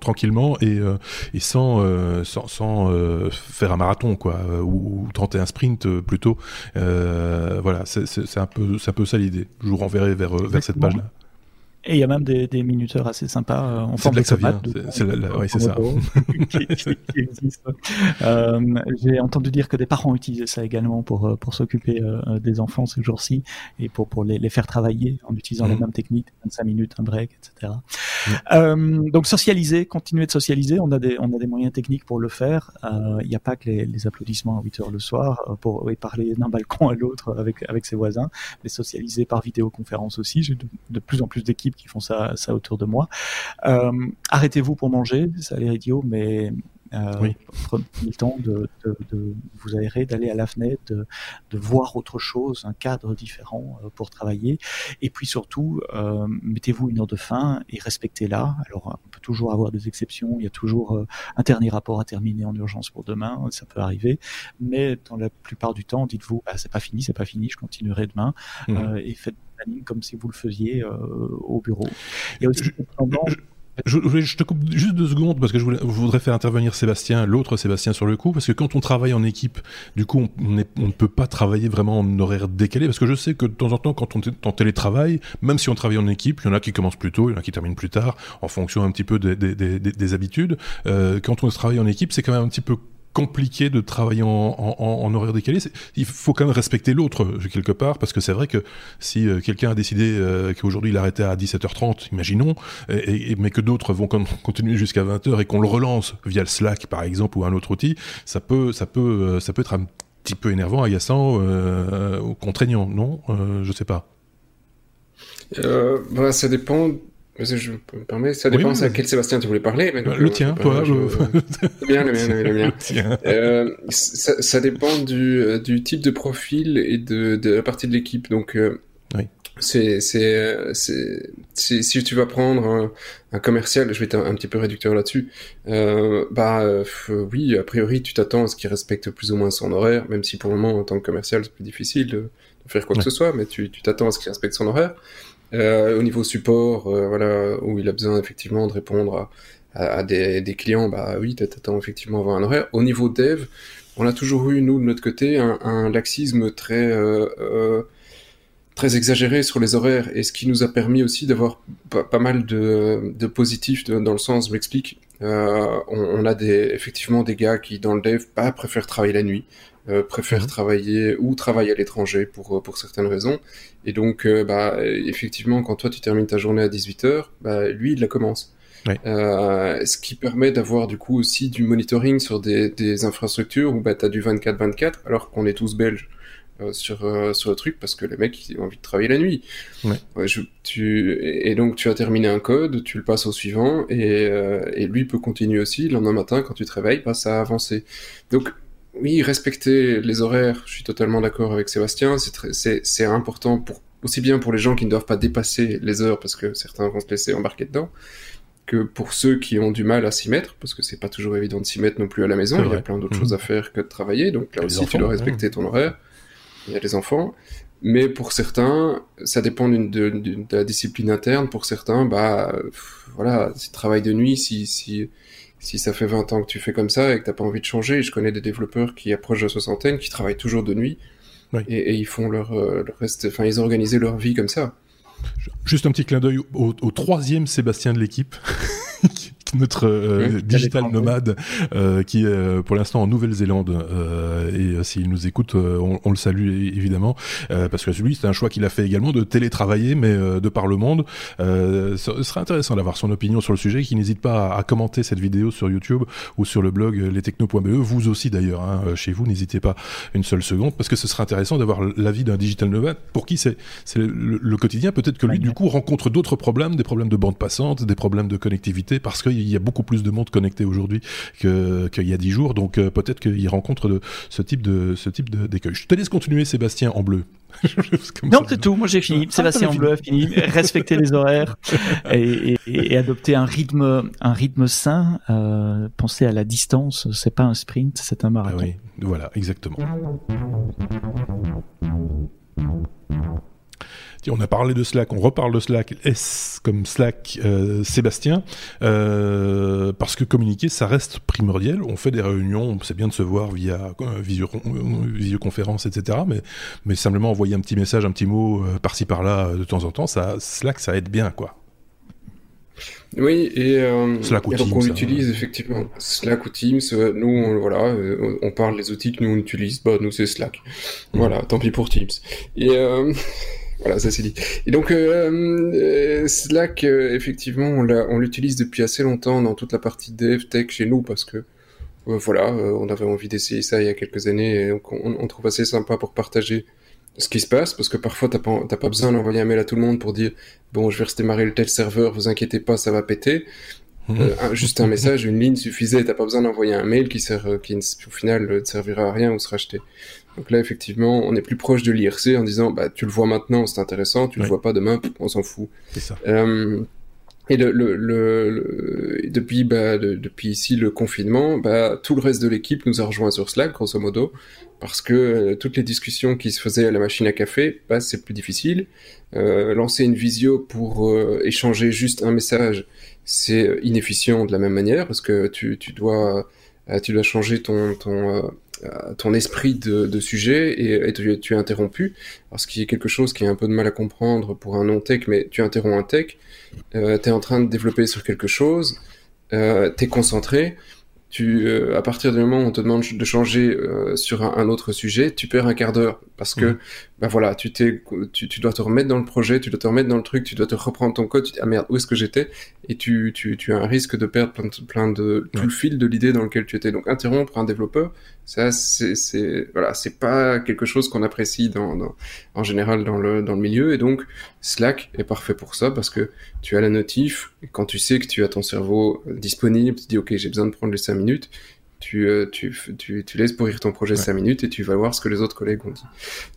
tranquillement et, euh, et sans, sans, sans faire un marathon, quoi, ou, ou tenter un sprint plutôt. voilà, c'est un peu, c'est un peu ça l'idée. Je vous renverrai vers, vers cette page-là. Et il y a même des, des minuteurs assez sympas euh, en forme de vient. C'est oui, c'est ça. <laughs> euh, J'ai entendu dire que des parents utilisaient ça également pour euh, pour s'occuper euh, des enfants ces jours-ci et pour pour les, les, faire travailler en utilisant les mhm. mêmes techniques, 25 minutes, un break, etc. Mhm. donc socialiser, continuer de socialiser. On a des on a des moyens techniques pour le faire. Il n'y a pas que les, les, applaudissements à 8 heures le soir pour parler d'un balcon à l'autre avec avec ses voisins, mais socialiser par vidéoconférence aussi. J'ai de, de plus en plus d'équipes qui font ça, ça autour de moi. Euh, arrêtez-vous pour manger, ça a l'air idiot, mais euh, prenez le temps de, de, de vous aérer, d'aller à la fenêtre, de, de, voir autre chose, un cadre différent euh, pour travailler. Et puis surtout, euh, mettez-vous une heure de fin et respectez-la. Alors, on peut toujours avoir des exceptions. Il y a toujours un dernier rapport à terminer en urgence pour demain. Ça peut arriver. Mais dans la plupart du temps, dites-vous, bah, c'est pas fini, c'est pas fini, je continuerai demain. Mmh. Euh, et faites comme si vous le faisiez euh, au bureau. Il y a aussi je, je, te coupe juste deux secondes parce que je, voudrais faire intervenir Sébastien, l'autre Sébastien sur le coup, parce que quand on travaille en équipe, du coup, on, on, ne peut pas travailler vraiment en horaire décalé, parce que je sais que de temps en temps, quand on est en télétravail, même si on travaille en équipe, il y en a qui commencent plus tôt, il y en a qui terminent plus tard, en fonction un petit peu des, des, des, des habitudes. Euh, quand on travaille en équipe, c'est quand même un petit peu compliqué de travailler en, en, en horaire décalé. Il faut quand même respecter l'autre quelque part, parce que c'est vrai que si euh, quelqu'un a décidé euh, qu'aujourd'hui il arrêtait à 17h30, imaginons, et, mais que d'autres vont <laughs> continuer jusqu'à 20h et qu'on le relance via le Slack par exemple ou un autre outil, ça peut, ça peut, euh, ça peut être un petit peu énervant, agaçant ou contraignant, non Je sais pas. Bah, ça dépend je me permets, ça dépend à quel Sébastien tu voulais parler. Mais le tien, toi. Le... bien, le mien, le mien. <laughs> Euh, ça, ça, dépend du, euh, du, type de profil et de, de la partie de l'équipe. Donc, euh, oui. c'est, c'est, c'est, si tu vas prendre un, un, commercial, je vais être un, petit peu réducteur là-dessus. Euh, bah, euh, oui, a priori, tu t'attends à ce qu'il respecte plus ou moins son horaire, même si pour le moment, en tant que commercial, c'est plus difficile de, faire quoi que ce soit, mais tu, tu t'attends à ce qu'il respecte son horaire. Euh, au niveau support, euh, voilà, où il a besoin effectivement de répondre à, à, des, des, clients, bah oui, t'attends effectivement à avoir un horaire. Au niveau dev, on a toujours eu, nous, de notre côté, un, un laxisme très, euh, euh, très exagéré sur les horaires, et ce qui nous a permis aussi d'avoir pas, mal de, de positifs, dans le sens, je m'explique, euh, on, on, a des, effectivement des gars qui, dans le dev, pas préfèrent travailler la nuit, euh, préfèrent mhm. travailler ou travaillent à l'étranger pour, pour certaines raisons. Et donc, euh, bah, effectivement, quand toi tu termines ta journée à 18h, bah, lui il la commence. Euh, ce qui permet d'avoir du coup aussi du monitoring sur des, des infrastructures où bah, tu as du 24-24 alors qu'on est tous belges euh, sur, euh, sur le truc parce que les mecs ils ont envie de travailler la nuit. Ouais. Je, tu, et donc tu as terminé un code, tu le passes au suivant et, euh, et lui peut continuer aussi. Le lendemain matin quand tu te réveilles, bah, ça a avancé. Donc oui, respecter les horaires, je suis totalement d'accord avec Sébastien, c'est important pour, aussi bien pour les gens qui ne doivent pas dépasser les heures parce que certains vont se laisser embarquer dedans, que pour ceux qui ont du mal à s'y mettre, parce que c'est pas toujours évident de s'y mettre non plus à la maison, il y a plein d'autres mmh. choses à faire que de travailler, donc là aussi tu dois respecter ton horaire, il y a les enfants, mais pour certains, ça dépend de, de, de, la discipline interne, pour certains, bah voilà, si travail de nuit, si, si si ça fait 20 ans que tu fais comme ça et que t'as pas envie de changer, je connais des développeurs qui approchent la soixantaine, qui travaillent toujours de nuit, et, et, ils font leur, euh, leur reste, enfin ils organisé leur vie comme ça. Juste un petit clin d'œil au, au, troisième Sébastien de l'équipe. <laughs> notre euh, digital nomade euh, qui est euh, pour l'instant en Nouvelle-Zélande et s'il nous écoute on, on, le salue évidemment parce que lui c'est un choix qu'il a fait également de télétravailler mais de par le monde. Ce serait intéressant d'avoir son opinion sur le sujet qui n'hésite pas à, commenter cette vidéo sur YouTube ou sur le blog lestechno.be vous aussi d'ailleurs hein, chez vous n'hésitez pas une seule seconde parce que ce serait intéressant d'avoir l'avis d'un digital nomade. Pour qui c'est? Le, le, quotidien. Peut-être que lui du coup rencontre d'autres problèmes des problèmes de bande passante des problèmes de connectivité parce qu'il y a beaucoup plus de monde connecté aujourd'hui qu'il y a dix jours, donc euh, peut-être qu'il rencontre de, ce type de ce type d'écueil. Je te laisse continuer, Sébastien, en bleu. <laughs> non, c'est tout. Moi, j'ai fini. Ah, Sébastien en bleu a fini. <laughs> Respecter les horaires et, et, et, adopter un rythme, un rythme sain. Euh, penser à la distance. C'est pas un sprint, c'est un marathon. Ah oui, voilà, exactement. On a parlé de Slack, on reparle de Slack, S comme Slack, euh, Sébastien, euh, parce que communiquer, ça reste primordial. On fait des réunions, c'est bien de se voir via euh, visioconférence, etc. Mais, mais simplement envoyer un petit message, un petit mot par-ci par-là de temps en temps, ça, Slack, ça aide bien, quoi. Oui, et, euh, Slack et donc on l'utilise effectivement. Slack ou Teams, euh, nous, on, voilà, euh, on parle des outils que nous on utilise, bah nous c'est Slack. Voilà, tant pis pour Teams. Et <laughs> voilà, ça c'est dit. Et donc euh, euh, Slack, euh, effectivement, on l'utilise depuis assez longtemps dans toute la partie dev tech chez nous parce que euh, voilà, euh, on avait envie d'essayer ça il y a quelques années et donc on, on trouve assez sympa pour partager ce qui se passe parce que parfois t'as pas, pas besoin d'envoyer un mail à tout le monde pour dire bon je vais redémarrer le tel serveur, vous inquiétez pas, ça va péter. Euh, un- juste un message, une ligne suffisait. T'as pas besoin d'envoyer un mail qui sert, euh, qui au final euh, ne servira à rien ou sera acheté. Donc là, effectivement, on est plus proche de l'IRC en disant, bah, tu le vois maintenant, c'est intéressant. Tu Ouais. le vois pas demain, on s'en fout. C'est ça. Euh, et le, le, le, le- depuis, bah, de- depuis ici le confinement, bah, tout le reste de l'équipe nous a rejoint sur Slack, grosso modo, parce que euh, toutes les discussions qui se faisaient à la machine à café, bah, c'est plus difficile. Euh, lancer une visio pour euh, échanger juste un message, c'est inefficient de la même manière, parce que tu, tu dois, tu dois changer ton, ton, ton esprit de, sujet et, tu es interrompu. Alors, ce qui est quelque chose qui est un peu de mal à comprendre pour un non-tech, mais tu interromps un tech, euh, tu es en train de développer sur quelque chose, euh, tu es concentré, tu, euh, à partir du moment où on te demande de changer euh, sur un, un autre sujet, tu perds un quart d'heure parce que bah voilà, tu, t'es, tu, tu dois te remettre dans le projet, tu dois te remettre dans le truc, tu dois te reprendre ton code, tu te dis, ah merde, où est-ce que j'étais? Et tu, tu, tu as un risque de perdre plein de, plein de tout Ouais. le fil de l'idée dans lequel tu étais. Donc interrompre un développeur, ça c'est, c'est voilà, c'est pas quelque chose qu'on apprécie dans, dans, en général dans le, dans le milieu. Et donc Slack est parfait pour ça parce que tu as la notif, et quand tu sais que tu as ton cerveau disponible, tu te dis ok j'ai besoin de prendre les 5 minutes, tu, euh, tu, tu, tu laisses pourrir ton projet Ouais. 5 minutes et tu vas voir ce que les autres collègues ont dit.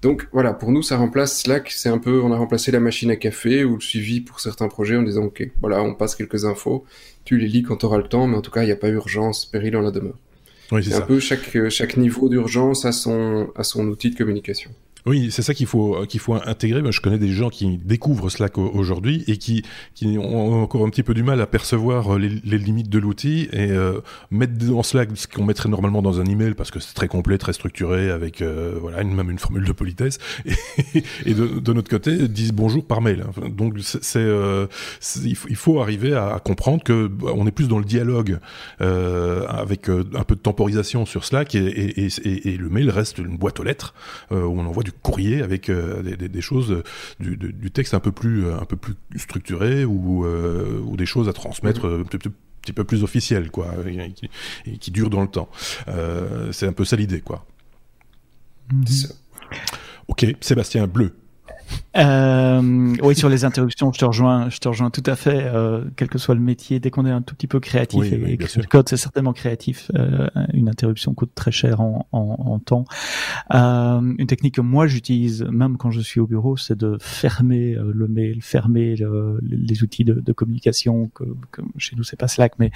Donc voilà, pour nous ça remplace Slack, c'est un peu, on a remplacé la machine à café ou le suivi pour certains projets en disant ok voilà on passe quelques infos, tu les lis quand tu auras le temps, mais en tout cas il n'y a pas urgence, péril en la demeure. Oui, c'est un peu chaque, chaque niveau d'urgence a son, a son outil de communication. Oui, c'est ça qu'il faut qu'il faut intégrer. Je connais des gens qui découvrent Slack au- aujourd'hui et qui qui ont encore un petit peu du mal à percevoir euh, les, limites de l'outil et euh, mettre dans Slack ce qu'on mettrait normalement dans un email parce que c'est très complet, très structuré avec euh, voilà une, même une formule de politesse <laughs> et, de, notre côté disent bonjour par mail. Donc c'est euh, il, faut, arriver à, comprendre que bah, on est plus dans le dialogue euh, avec euh, un peu de temporisation sur Slack et, et, et, le mail reste une boîte aux lettres euh, où on envoie du courrier avec euh, des, des, des choses, euh, du, texte un peu plus, euh, un peu plus structuré ou, ou des choses à transmettre un petit peu- petit peu plus officielles, quoi, et qui, et qui dans le temps. Euh, c'est un peu ça l'idée, quoi. Mhm. Ça. Ok, Sébastien Bleu. Euh, oui, sur les interruptions, je te rejoins, je te rejoins tout à fait. Euh, quel que soit le métier, dès qu'on est un tout petit peu créatif Oui, et, oui, bien sûr. le code c'est certainement créatif, euh, une interruption coûte très cher en, en, en temps. Une technique que moi j'utilise même quand je suis au bureau, c'est de fermer le mail, fermer le- les outils de, de communication. Que, que chez nous c'est pas Slack, mais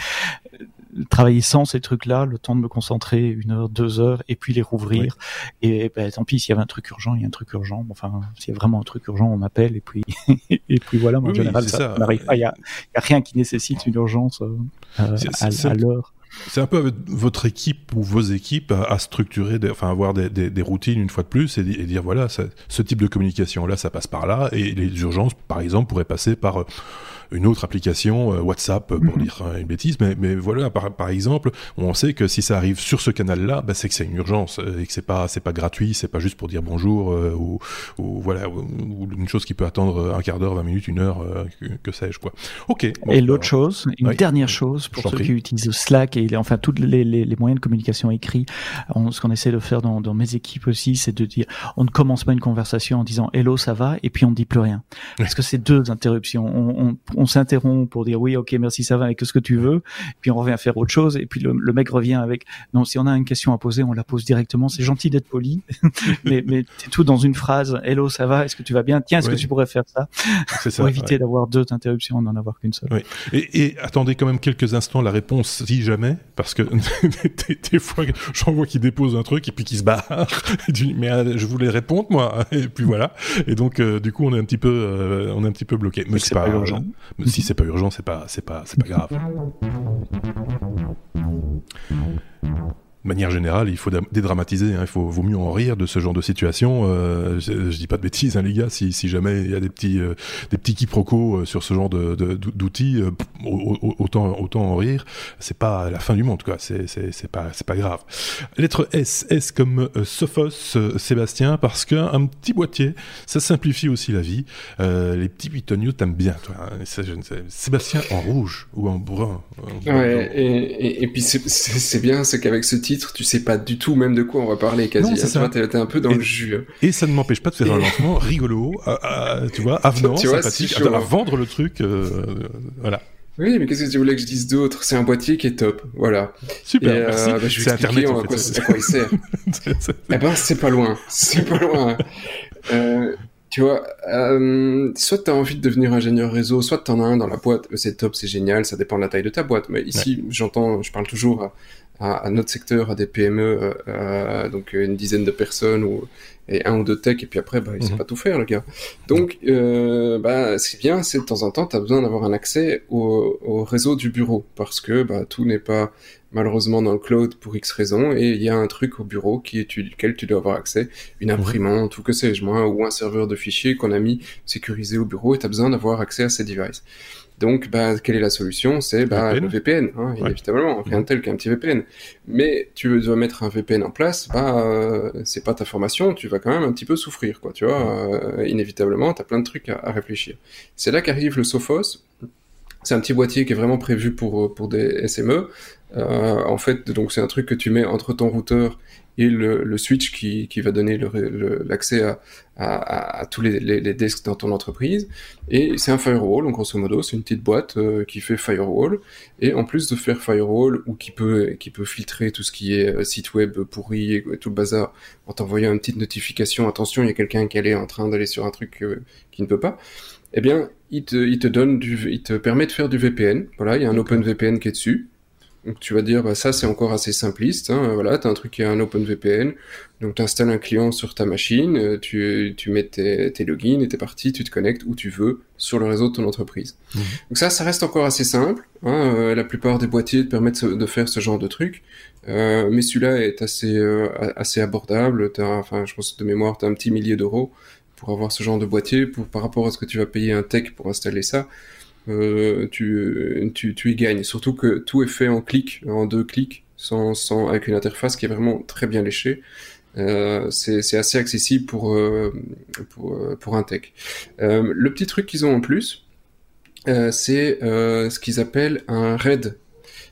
travailler sans ces trucs-là, le temps de me concentrer une heure, deux heures, et puis les rouvrir. Et ben, tant pis, s'il y avait un truc urgent, il y a un truc urgent. Enfin, s'il y a vraiment un truc urgent, on m'appelle et puis <laughs> et puis voilà. Moi, en Oui, général, ça. Il y a, y a rien qui nécessite une urgence euh, à, l'heure. C'est un peu avec votre équipe ou vos équipes à, à structurer, des, enfin avoir des, des, des routines une fois de plus et, di- et dire voilà, ça- ce type de communication là, ça passe par là et les urgences, par exemple, pourraient passer par euh, une autre application euh, WhatsApp pour Mhm. dire euh, une bêtise, mais, mais voilà, par, par exemple, on sait que si ça arrive sur ce canal-là, bah, c'est que c'est une urgence euh, et que c'est pas c'est pas gratuit, c'est pas juste pour dire bonjour euh, ou, ou voilà ou, ou une chose qui peut attendre un quart d'heure, 20 minutes, une heure, euh, que, que sais-je quoi. Ok. bon, et l'autre bah, chose, une oui. dernière chose pour ceux prie. qui utilisent Slack et enfin tous les, les, les moyens de communication écrits, on- ce qu'on essaie de faire dans, dans mes équipes aussi, c'est de dire on ne commence pas une conversation en disant hello ça va et puis on ne dit plus rien parce que c'est deux interruptions. On, on, on s'interrompt pour dire oui ok merci ça va et qu'est-ce que tu veux, puis on revient faire autre chose et puis le, le mec revient avec non si on a une question à poser on la pose directement. C'est gentil d'être poli, <laughs> mais mais tout dans une phrase hello ça va est-ce que tu vas bien? Tiens est-ce Oui. que tu pourrais faire ça? Pour éviter d'avoir deux interruptions, n'en avoir qu'une seule. Oui. Et, et attendez quand même quelques instants la réponse, si jamais, parce que <laughs> des, des fois, j'en vois qui dépose un truc et puis qui se barre. <laughs> Mais euh, je voulais répondre moi. Et puis voilà. Et donc euh, du coup, on est un petit peu, euh, on est un petit peu bloqué. Mais c'est pas urgent. Mais si c'est pas urgent, c'est pas, pas, c'est pas grave. De manière générale, il faut dédramatiser. Hein, il faut vaut mieux en rire de ce genre de situation. Euh, je, je, dis pas de bêtises, hein, les gars. Si, si jamais il y a des petits euh, des petits quiproquos euh, sur ce genre de d'outils, euh, autant autant en rire. C'est pas la fin du monde, quoi. C'est c'est pas c'est pas grave. Lettre S, S comme Sophos, Sébastien, parce qu'un petit boîtier, ça simplifie aussi la vie. les petits pitonios t'aimes bien, toi. Hein, ça, je ne sais. Sébastien en rouge ou en brun. ouais, et, et, et, puis c'est bien, c'est qu'avec ce titre, tu sais pas du tout même de quoi on va parler quasi. Non, hein. T'es un peu dans et, le jus. Hein. Et ça ne m'empêche pas de faire un lancement <laughs> rigolo, tu vois, avenant, tu vois, sympathique, à, à, vendre le truc, euh, voilà. Oui, mais qu'est-ce que tu voulais que je dise d'autre? C'est un boîtier qui est top, voilà. Super, et, merci. Bah, je vais expliquer en à, quoi, à, quoi, il sert. <laughs> eh ben, c'est pas loin, c'est pas loin. Euh, tu vois, euh, soit tu as envie de devenir ingénieur réseau, soit tu en as un dans la boîte, c'est top, c'est génial, ça dépend de la taille de ta boîte. Mais ici, j'entends, je parle toujours à, à, notre secteur, à des PME, euh, euh, donc une dizaine de personnes ou et un ou deux tech, et puis après, bah, il sait mhm. pas tout faire, le gars. Donc, euh, bah, ce qui est bien, c'est de temps en temps, tu as besoin d'avoir un accès au, au, réseau du bureau, parce que bah, tout n'est pas malheureusement dans le cloud pour X raisons, et il y a un truc au bureau qui est lequel tu dois avoir accès, une mhm. imprimante, ou que sais-je moi, ou un serveur de fichiers qu'on a mis sécurisé au bureau, et tu as besoin d'avoir accès à ces devices. Donc, bah, quelle est la solution? C'est bah, le VPN, hein, inévitablement, rien de tel qu'un petit VPN. Mais tu dois mettre un VPN en place, bah, euh, c'est pas ta formation, tu vas quand même un petit peu souffrir, quoi. Tu vois, euh, inévitablement, t'as plein de trucs à, réfléchir. C'est là qu'arrive le Sophos. C'est un petit boîtier qui est vraiment prévu pour pour des SME. Euh, en fait, donc c'est un truc que tu mets entre ton routeur et le, switch qui, qui, va donner l'accès à, tous les, les, les, desks dans ton entreprise. Et c'est un firewall, donc grosso modo, c'est une petite boîte euh, qui fait firewall. Et en plus de faire firewall, ou qui peut, qui peut filtrer tout ce qui est euh, site web pourri et, tout le bazar, en t'envoyant une petite notification, attention, il y a quelqu'un qui est en train d'aller sur un truc euh, qui ne peut pas, eh bien, il te, il te donne du, il te permet de faire du VPN. Voilà, il y a un OpenVPN qui est dessus. Donc tu vas dire, bah, ça c'est encore assez simpliste. Hein. Voilà, tu as un truc qui est un OpenVPN. Donc tu installes un client sur ta machine, euh, tu, tu mets tes, tes, logins et t'es parti, tu te connectes où tu veux sur le réseau de ton entreprise. Mmh. Donc ça, ça reste encore assez simple. Hein. Euh, la plupart des boîtiers te permettent de faire ce genre de truc. Euh, mais celui-là est assez, euh, assez abordable. As, enfin, je pense de mémoire, tu as un petit millier d'euros pour avoir ce genre de boîtier. Pour, par rapport à ce que tu vas payer un tech pour installer ça, euh, tu, tu, tu y gagnes. Surtout que tout est fait en clic, en deux clics, sans, sans, avec une interface qui est vraiment très bien léchée. Euh, c'est assez accessible pour, euh, pour, euh, pour, un tech. Euh, le petit truc qu'ils ont en plus, euh, c'est ce qu'ils appellent un RAID.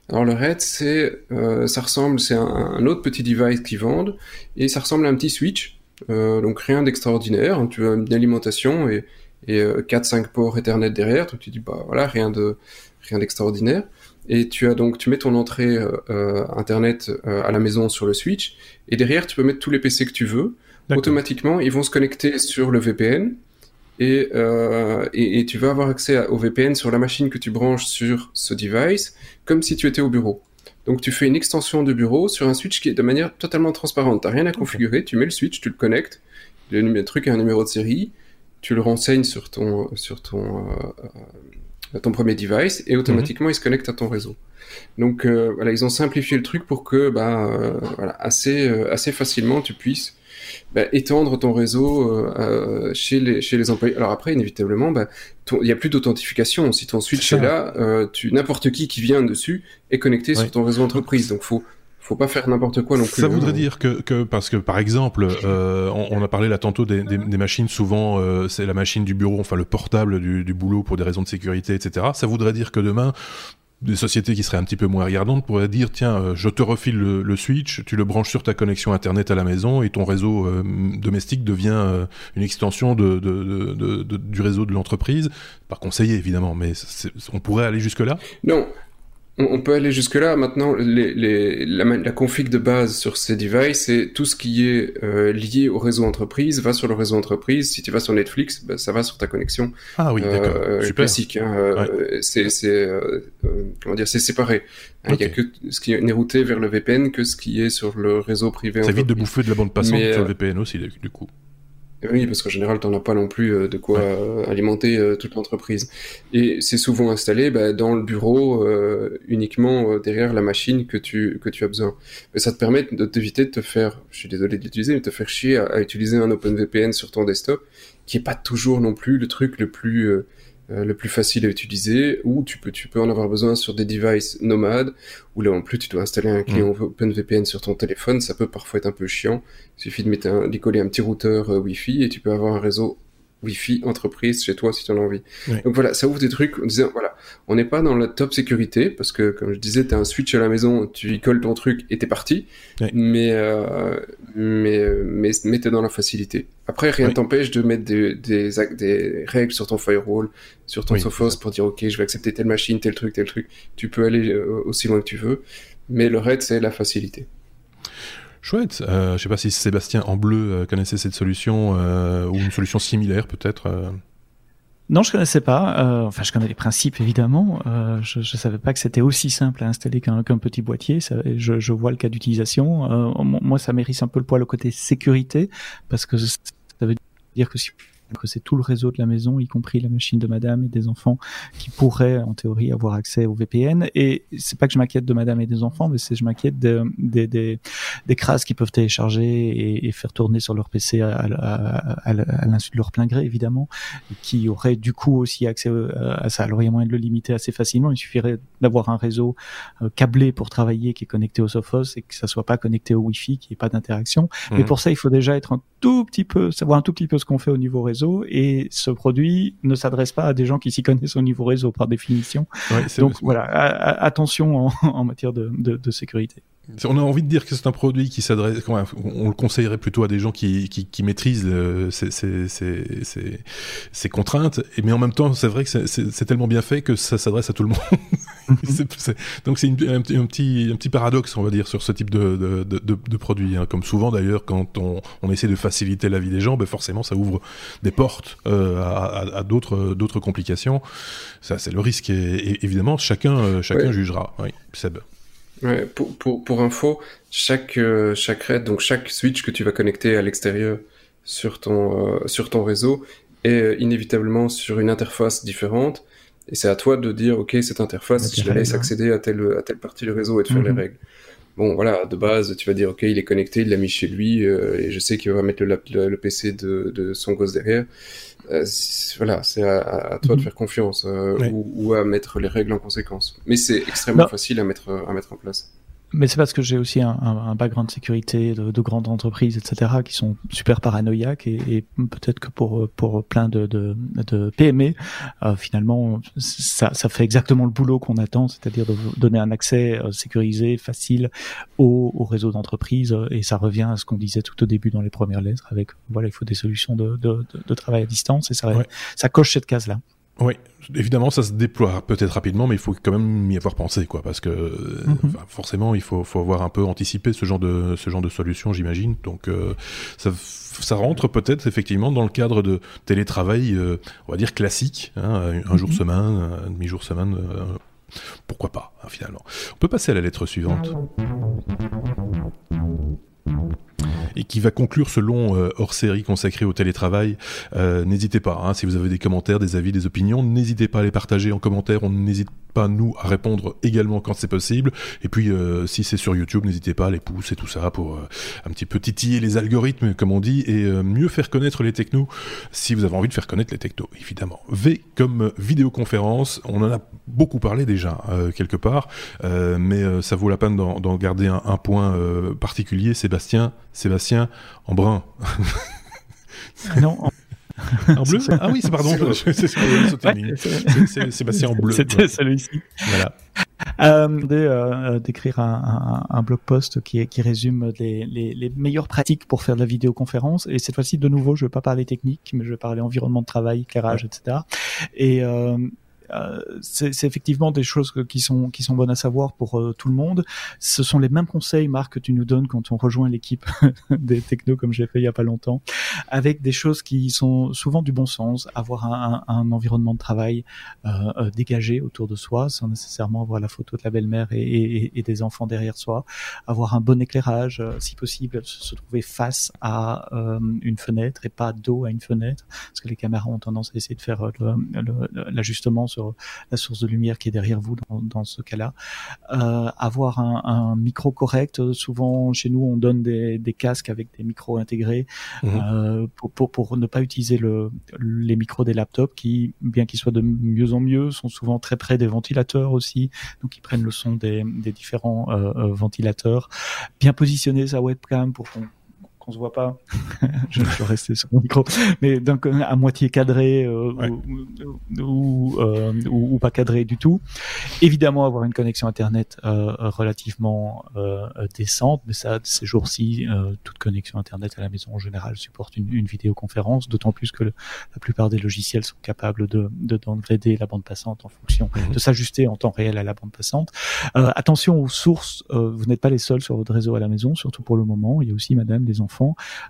Alors le RAID, c'est, ça ressemble, c'est un, un, autre petit device qu'ils vendent, et ça ressemble à un petit switch. donc rien d'extraordinaire. Tu as une alimentation et et 4-5 euh, ports Ethernet derrière, donc tu dis bah voilà rien de rien d'extraordinaire. Et tu as donc tu mets ton entrée euh, euh internet à la maison sur le switch et derrière tu peux mettre tous les PC que tu veux. Automatiquement ils vont se connecter sur le VPN et, euh, et, et, tu vas avoir accès au VPN sur la machine que tu branches sur ce device, comme si tu étais au bureau. Donc tu fais une extension de bureau sur un switch qui est de manière totalement transparente. T'as rien à configurer, tu mets le switch, tu le connectes, le truc a un numéro de série, tu le renseignes sur ton, sur ton, euh, ton premier device et automatiquement il se connecte à ton réseau. Donc euh, voilà, ils ont simplifié le truc pour que bah, euh, voilà, assez, assez facilement tu puisses bah, étendre ton réseau chez, les, chez les employés. Alors après, inévitablement, bah, il n'y a plus d'authentification. Si ton switch est, est là, n'importe qui qui vient dessus est connecté sur ton réseau entreprise. Donc faut faut pas faire n'importe quoi non plus. Ça voudrait hein. dire que, que, parce que par exemple, euh, on, on, a parlé là tantôt des, des, des machines, souvent euh, c'est la machine du bureau, enfin le portable du, du, boulot pour des raisons de sécurité, etc. Ça voudrait dire que demain, des sociétés qui seraient un petit peu moins regardantes pourraient dire tiens, euh, je te refile le, le, switch, tu le branches sur ta connexion internet à la maison et ton réseau euh, domestique devient une extension de, de, de, du réseau de l'entreprise. Par conseiller évidemment, mais on pourrait aller jusque là. Non, on, peut aller jusque là. Maintenant, les, les, la, la, config de base sur ces devices, c'est tout ce qui est euh, lié au réseau entreprise va sur le réseau entreprise. Si tu vas sur Netflix, ben, ça va sur ta connexion. Ah oui, d'accord. Euh, classique. Hein, euh, C'est euh, comment dire, c'est séparé. Hein, il a que ce qui est routé vers le VPN que ce qui est sur le réseau privé. Ça évite de bouffer de la bande passante sur le VPN aussi, du coup. Oui, parce qu'en général, tu n'en as pas non plus euh, de quoi euh, alimenter euh, toute l'entreprise. Et c'est souvent installé bah, dans le bureau, uniquement derrière la machine que tu, que tu as besoin. Mais ça te permet de t'éviter de te faire, je suis désolé de l'utiliser, mais de te faire chier à, à, utiliser un OpenVPN sur ton desktop, qui est pas toujours non plus le truc le plus euh, le plus facile à utiliser, ou tu peux, tu peux en avoir besoin sur des devices nomades, où là en plus tu dois installer un client mm. OpenVPN sur ton téléphone, ça peut parfois être un peu chiant. Il suffit de mettre un, d'y coller un petit routeur euh, Wi-Fi et tu peux avoir un réseau Wi-Fi entreprise chez toi si tu en as envie. Donc voilà, ça ouvre des trucs en disant voilà, on n'est pas dans la top sécurité parce que comme je disais, tu as un switch à la maison, tu y colles ton truc et t'es parti. Mais, euh, mais mais mais t'es dans la facilité. Après, rien t'empêche de mettre des, des, des, règles sur ton firewall, sur ton Sophos pour dire ok, je vais accepter telle machine, tel truc, tel truc. Tu peux aller euh, aussi loin que tu veux, mais le reste c'est la facilité. Chouette. Euh, je ne sais pas si Sébastien en bleu euh, connaissait cette solution euh, ou une solution similaire peut-être. Non, je connaissais pas. enfin, je connais les principes évidemment. je, ne savais pas que c'était aussi simple à installer qu'un petit boîtier. je, vois le cas d'utilisation. moi, ça mérite un peu le poids le côté sécurité parce que ça veut dire que si que c'est tout le réseau de la maison, y compris la machine de madame et des enfants, qui pourraient en théorie avoir accès au VPN. Et c'est pas que je m'inquiète de madame et des enfants, mais c'est je m'inquiète des, des, des crasses qu'ils peuvent télécharger et, et, faire tourner sur leur PC à, à, à, l'insu de leur plein gré, évidemment, qui auraient du coup aussi accès à ça. Alors il y a moyen de le limiter assez facilement. Il suffirait d'avoir un réseau euh, câblé pour travailler qui est connecté au Sophos et que ça soit pas connecté au Wi-Fi, qu'il n'y ait pas d'interaction. Mais mmh. pour ça, il faut déjà être un tout petit peu, savoir un tout petit peu ce qu'on fait au niveau réseau et ce produit ne s'adresse pas à des gens qui s'y connaissent au niveau réseau par définition. Donc voilà, attention <laughs> en, matière de sécurité. On a envie de dire que c'est un produit qui s'adresse, on le conseillerait plutôt à des gens qui, qui, qui maîtrisent euh, ces, ces, ces, ces, contraintes, mais en même temps, c'est vrai que c'est tellement bien fait que ça s'adresse à tout le monde. <laughs> donc c'est un, un, petit, un petit paradoxe, on va dire, sur ce type de, de, de, de produit. Hein. Comme souvent d'ailleurs, quand on, on, essaie de faciliter la vie des gens, ben forcément ça ouvre des portes euh, à, à d'autres complications. Ça, c'est le risque, et, évidemment, chacun, euh, chacun jugera. Oui, Seb. Ouais, pour, pour, pour info, chaque, euh, chaque RAID, donc chaque switch que tu vas connecter à l'extérieur sur, ton euh, sur ton réseau est euh, inévitablement sur une interface différente. Et c'est à toi de dire, OK, cette interface, je la laisse accéder à telle, à telle partie du réseau et de faire les mhm. règles. Bon, voilà, de base, tu vas dire, OK, il est connecté, il l'a mis chez lui, et je sais qu'il va mettre le, le, PC de, de, son gosse derrière. Euh, voilà, c'est à, toi de mhm. faire confiance euh, ou, à mettre les règles en conséquence. Mais c'est extrêmement facile à mettre, à mettre en place. Mais c'est parce que j'ai aussi un, un, background de sécurité de, de, grandes entreprises, etc., qui sont super paranoïaques et, et peut-être que pour pour plein de, de, de PME, euh, finalement, ça, ça fait exactement le boulot qu'on attend, c'est-à-dire de donner un accès euh, sécurisé, facile au, au réseau d'entreprise, et ça revient à ce qu'on disait tout au début dans les premières lettres, avec voilà, il faut des solutions de, de, de travail à distance, et ça, ça coche cette case-là. Oui, évidemment, ça se déploie peut-être rapidement, mais il faut quand même y avoir pensé, quoi, parce que mhm. forcément, il faut, faut avoir un peu anticipé ce genre de ce genre de solution, j'imagine. Donc, euh, ça, ça rentre peut-être effectivement dans le cadre de télétravail, euh, on va dire classique, hein, un, jour mhm. semaine, un demi-jour semaine. Euh, pourquoi pas, hein, finalement. On peut passer à la lettre suivante et qui va conclure ce long euh, hors-série consacré au télétravail. Euh, n'hésitez pas, hein, si vous avez des commentaires, des avis, des opinions, n'hésitez pas à les partager en commentaire. On n'hésite pas, nous, à répondre également quand c'est possible. Et puis, euh, si c'est sur YouTube, n'hésitez pas à les pousser et tout ça pour un petit peu titiller les algorithmes, comme on dit, et mieux faire connaître les technos si vous avez envie de faire connaître les technos, évidemment. V comme vidéoconférence, on en a beaucoup parlé déjà, quelque part, mais ça vaut la peine d'en garder un, un point particulier. Sébastien, Sébastien en brun. <laughs> Non, en... bleu Ah oui, c'est pardon, c'est Sébastien en bleu. C'était celui-ci. Voilà. Euh, euh, d'écrire un, un, blog post qui, qui résume les, les, les, meilleures pratiques pour faire de la vidéoconférence. Et cette fois-ci, de nouveau, je ne vais pas parler technique, mais je vais parler environnement de travail, éclairage, etc. Et euh, euh, c'est effectivement des choses qui sont qui sont bonnes à savoir pour euh, tout le monde. Ce sont les mêmes conseils, Marc, que tu nous donnes quand on rejoint l'équipe <laughs> des technos, comme j'ai fait il y a pas longtemps, avec des choses qui sont souvent du bon sens. Avoir un, un, environnement de travail euh, dégagé autour de soi, sans nécessairement avoir la photo de la belle-mère et, et, et, des enfants derrière soi. Avoir un bon éclairage, si possible, se trouver face à une fenêtre et pas dos à une fenêtre, parce que les caméras ont tendance à essayer de faire l'ajustement sur la source de lumière qui est derrière vous dans, dans ce cas-là. Euh, avoir un, un, micro correct. Souvent, chez nous, on donne des, des casques avec des micros intégrés mhm. euh, pour, pour, pour, ne pas utiliser le, les micros des laptops qui, bien qu'ils soient de mieux en mieux, sont souvent très près des ventilateurs aussi, donc ils prennent le son des, des différents euh, euh ventilateurs. Bien positionner sa webcam pour qu'on qu'on se voit pas. <laughs> je vais rester sur mon micro, mais donc euh, à moitié cadré euh, ou, euh, ou, ou, pas cadré du tout. Évidemment, avoir une connexion internet euh, relativement euh, décente, mais ça, ces jours-ci, toute connexion internet à la maison en général supporte une, une vidéoconférence, d'autant plus que la plupart des logiciels sont capables de de downgrader la bande passante en fonction, mhm. de s'ajuster en temps réel à la bande passante. attention aux sources, vous n'êtes pas les seuls sur votre réseau à la maison, surtout pour le moment. Il y a aussi, Madame, des enfants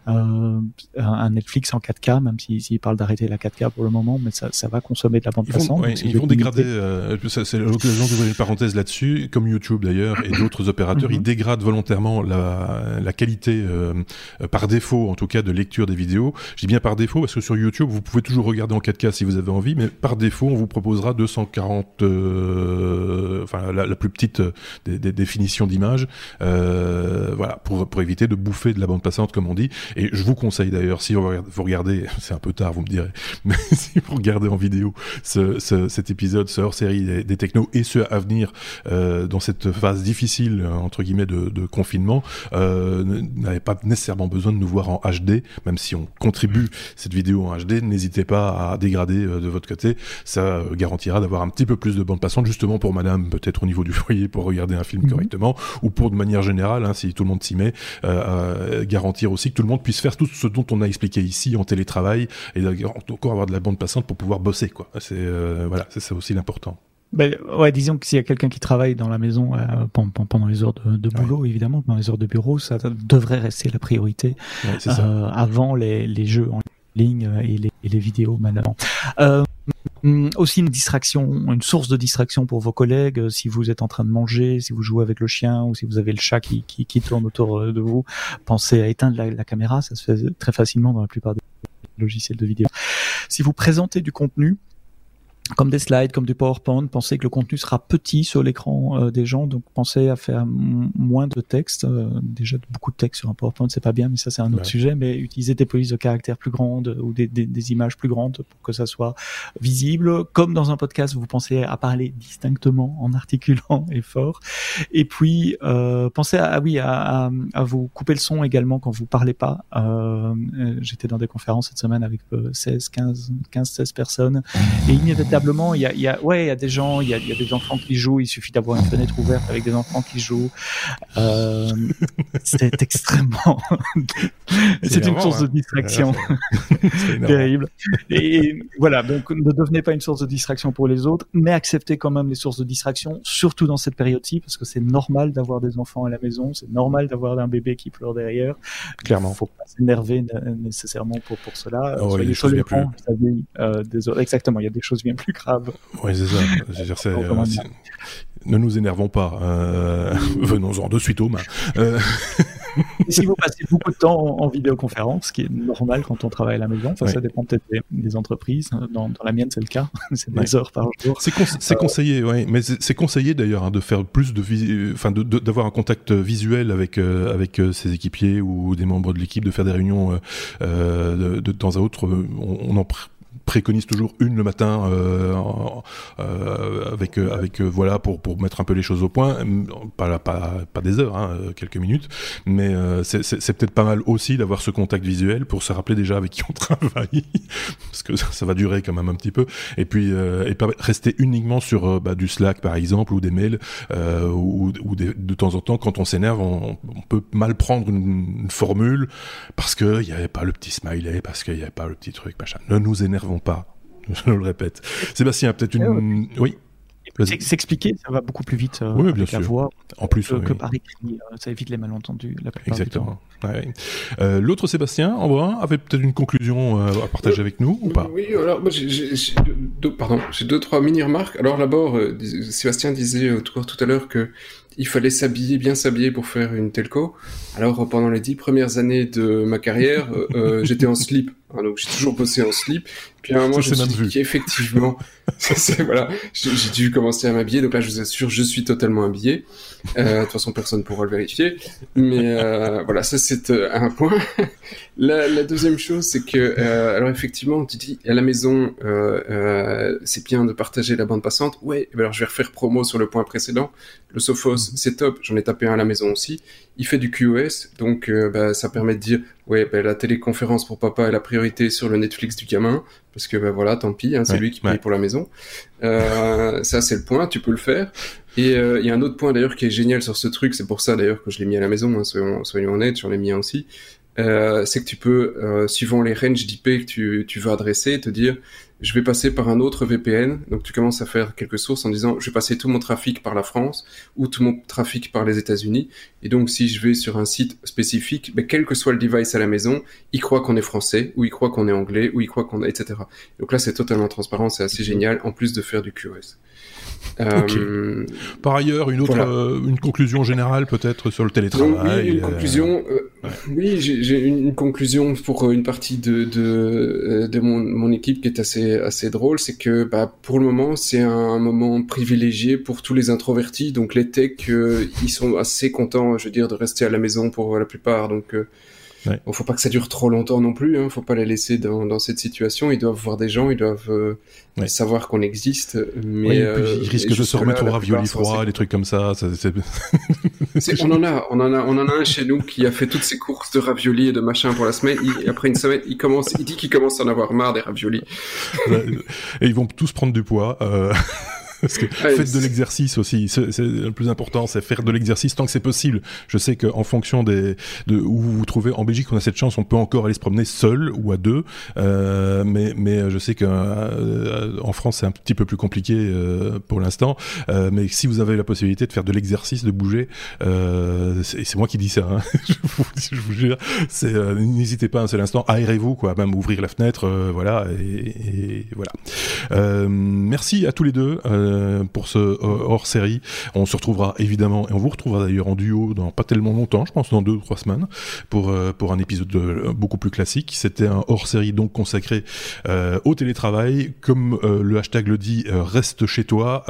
euh, un Netflix en 4K, même s'ils si, parlent d'arrêter la 4K pour le moment, mais ça, ça va consommer de la bande passante. ils vont dégrader, euh, c'est l'occasion d'ouvrir une parenthèse là-dessus, comme YouTube d'ailleurs et d'autres opérateurs, ils mhm. dégradent volontairement la, la qualité euh, par défaut, en tout cas, de lecture des vidéos. Je dis bien par défaut parce que sur YouTube, vous pouvez toujours regarder en 4K si vous avez envie, mais par défaut, on vous proposera 240, euh, enfin la, la, plus petite des, des définitions d'image, voilà, pour, pour éviter de bouffer de la bande passante comme on dit. Et je vous conseille d'ailleurs, si vous regardez, <laughs> c'est un peu tard, vous me direz, <laughs> mais si vous regardez en vidéo ce, ce, cet épisode, ce hors-série des, des, technos et ce à venir euh, dans cette phase difficile entre guillemets de, de confinement, euh, n'avez pas nécessairement besoin de nous voir en HD, même si on contribue cette vidéo en HD, n'hésitez pas à dégrader euh, de votre côté, ça garantira d'avoir un petit peu plus de bande passante justement pour Madame, peut-être au niveau du foyer pour regarder un film mhm. correctement, ou pour de manière générale, hein, si tout le monde s'y met, euh, aussi que tout le monde puisse faire tout ce dont on a expliqué ici en télétravail et encore avoir de la bande passante pour pouvoir bosser quoi. C'est euh, voilà, c'est ça aussi l'important. Ben, ouais, disons que s'il y a quelqu'un qui travaille dans la maison euh, pendant les heures de, de boulot, évidemment, pendant les heures de bureau, ça devrait rester la priorité euh, avant les, les, jeux en ligne et les, et les vidéos maintenant. Hum, aussi une distraction, une source de distraction pour vos collègues. Euh, si vous êtes en train de manger, si vous jouez avec le chien ou si vous avez le chat qui, qui, tourne autour euh, de vous, pensez à éteindre la, caméra. Ça se fait très facilement dans la plupart des logiciels de vidéo. Si vous présentez du contenu, comme des slides, comme du PowerPoint, pensez que le contenu sera petit sur l'écran euh, des gens, donc pensez à faire moins de texte. Euh, déjà beaucoup de texte sur un PowerPoint, c'est pas bien, mais ça c'est un autre sujet. Mais utilisez des polices de caractères plus grandes ou des, des, des, images plus grandes pour que ça soit visible. Comme dans un podcast, vous pensez à parler distinctement en articulant <laughs> et fort. Et puis euh, pensez à, oui à, à, vous couper le son également quand vous parlez pas. Euh, j'étais dans des conférences cette semaine avec 16, 15, 15, 16 personnes et inévitablement il y a, il y a, ouais, il y a des gens, il y a, il y a des enfants qui jouent. Il suffit d'avoir une fenêtre ouverte avec des enfants qui jouent. Euh, <laughs> c'est extrêmement. c'est une source de hein. distraction <laughs> terrible. Et, voilà, donc ne devenez pas une source de distraction pour les autres, mais acceptez quand même les sources de distraction, surtout dans cette période-ci, parce que c'est normal d'avoir des enfants à la maison, c'est normal d'avoir un bébé qui pleure derrière. Clairement. Faut pas s'énerver nécessairement pour pour cela. Oh, il y a des choses bien plus. Euh, Exactement, il y a des choses bien plus plus grave. Oui, c'est ça. Dire, <laughs> euh, ne nous énervons pas. Euh, <laughs> venons-en de suite aux mains. Euh... <laughs> si vous passez beaucoup de temps en, vidéoconférence, ce qui est normal quand on travaille à la maison, ça, ça dépend peut-être des, entreprises. Dans, dans, la mienne, c'est le cas. c'est des heures par jour. C'est conseillé, oui. Mais c'est conseillé d'ailleurs hein, de faire plus de, enfin, d'avoir un contact visuel avec avec ses équipiers ou des membres de l'équipe, de faire des réunions de, de, temps à autre. On, on en préconise toujours une le matin euh, euh, avec euh, avec voilà pour pour mettre un peu les choses au point. Pas pas pas des heures hein, quelques minutes. Mais c'est peut-être pas mal aussi d'avoir ce contact visuel pour se rappeler déjà avec qui on <laughs> travaille. Parce que ça, va durer quand même un petit peu. Et puis et pas rester uniquement sur bah, du Slack par exemple ou des mails ou, ou de temps en temps quand on s'énerve on, on, peut mal prendre une, une formule parce que il y avait pas le petit smiley parce qu'il y avait pas le petit truc machin. Ne nous énervons pas. <laughs> je le répète. Sébastien, peut-être une... oui S'expliquer, ça va beaucoup plus vite euh, oui, bien sûr. la voix en plus, que, par écrit. Euh, ça évite les malentendus la plupart Exactement. Euh, L'autre Sébastien, en bras, avait peut-être une conclusion à partager avec nous ou pas? Oui, alors j'ai deux, pardon, j'ai deux trois mini remarques. Alors d'abord, Sébastien disait tout, tout à l'heure que il fallait s'habiller, bien s'habiller pour faire une telco. Alors pendant les dix premières années de ma carrière, j'étais en slip. Hein, donc j'ai toujours bossé en slip. Puis à un moment, je me suis dit qu'effectivement, <laughs> voilà, j'ai dû commencer à m'habiller. Donc là, je vous assure, je suis totalement habillé. Euh, de toute façon, personne pourra le vérifier. Mais euh, voilà, ça c'est euh, un point. <laughs> la, la, deuxième chose, c'est que, euh, alors effectivement, tu dis à la maison, euh, c'est bien de partager la bande passante. Ouais, alors je vais refaire promo sur le point précédent. Le Sophos, mhm. c'est top. J'en ai tapé un à la maison aussi. Il fait du QoS, donc bah, ça permet de dire, ouais, bah, la téléconférence pour papa est la priorité sur le Netflix du gamin parce que ben voilà, tant pis, hein, c'est lui qui paye pour la maison. Euh, ça c'est le point, tu peux le faire. Et euh, il y a un autre point d'ailleurs qui est génial sur ce truc, c'est pour ça d'ailleurs que je l'ai mis à la maison, hein, soyons, soyons honnêtes, j'en ai mis un aussi. Euh, c'est que tu peux, euh, suivant les ranges d'IP que tu, tu veux adresser, te dire je vais passer par un autre VPN. Donc tu commences à faire quelques sources en disant je vais passer tout mon trafic par la France ou tout mon trafic par les États-Unis. Et donc si je vais sur un site spécifique, ben, quel que soit le device à la maison, il croit qu'on est français ou il croit qu'on est anglais ou il croit qu'on est etc. Donc là c'est totalement transparent, c'est assez génial en plus de faire du QoS. Euh, Par ailleurs, une autre, euh, une conclusion générale peut-être sur le télétravail. oui, une conclusion. Euh, oui, j'ai une conclusion pour une partie de de, de mon, mon, équipe qui est assez assez drôle, c'est que bah, pour le moment c'est un moment privilégié pour tous les introvertis. Donc les techs, ils sont assez contents, je veux dire, de rester à la maison pour la plupart. Donc Ouais. Bon, faut pas que ça dure trop longtemps non plus. Hein. Faut pas les laisser dans, dans cette situation. Ils doivent voir des gens, ils doivent euh, savoir qu'on existe. Mais euh, ils risquent de se remettre au ravioli froid, des trucs comme ça. ça <laughs> on en a, on en a, on en a un chez nous qui a fait toutes ses courses de ravioli et de machin pour la semaine. Il, après une semaine, il commence, il dit qu'il commence à en avoir marre des raviolis. et ils vont tous prendre du poids. Euh... Parce que faites de l'exercice aussi. C'est le plus important, c'est faire de l'exercice tant que c'est possible. Je sais qu'en fonction des de où vous vous trouvez en Belgique, on a cette chance, on peut encore aller se promener seul ou à deux. Euh, mais mais je sais qu'en euh, France c'est un petit peu plus compliqué euh, pour l'instant. Euh, mais si vous avez la possibilité de faire de l'exercice, de bouger, euh, c'est moi qui dis ça. Hein. <laughs> je, vous, je, vous, jure. C'est n'hésitez pas un seul instant, aérez-vous quoi, même ouvrir la fenêtre, voilà et, et voilà. merci à tous les deux. Euh, pour ce euh, hors série. On se retrouvera évidemment et on vous retrouvera d'ailleurs en duo dans pas tellement longtemps, je pense dans deux ou trois semaines pour euh, pour un épisode beaucoup plus classique. C'était un hors série donc consacré au télétravail, comme le hashtag le dit, reste chez toi,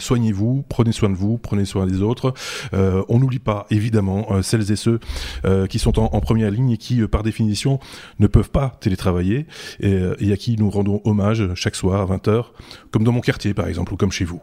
soignez-vous, prenez soin de vous, prenez soin des autres. on n'oublie pas évidemment celles et ceux qui sont en, première ligne et qui par définition ne peuvent pas télétravailler et, et à qui nous rendons hommage chaque soir à 20h, comme dans mon quartier par exemple ou comme chez vous.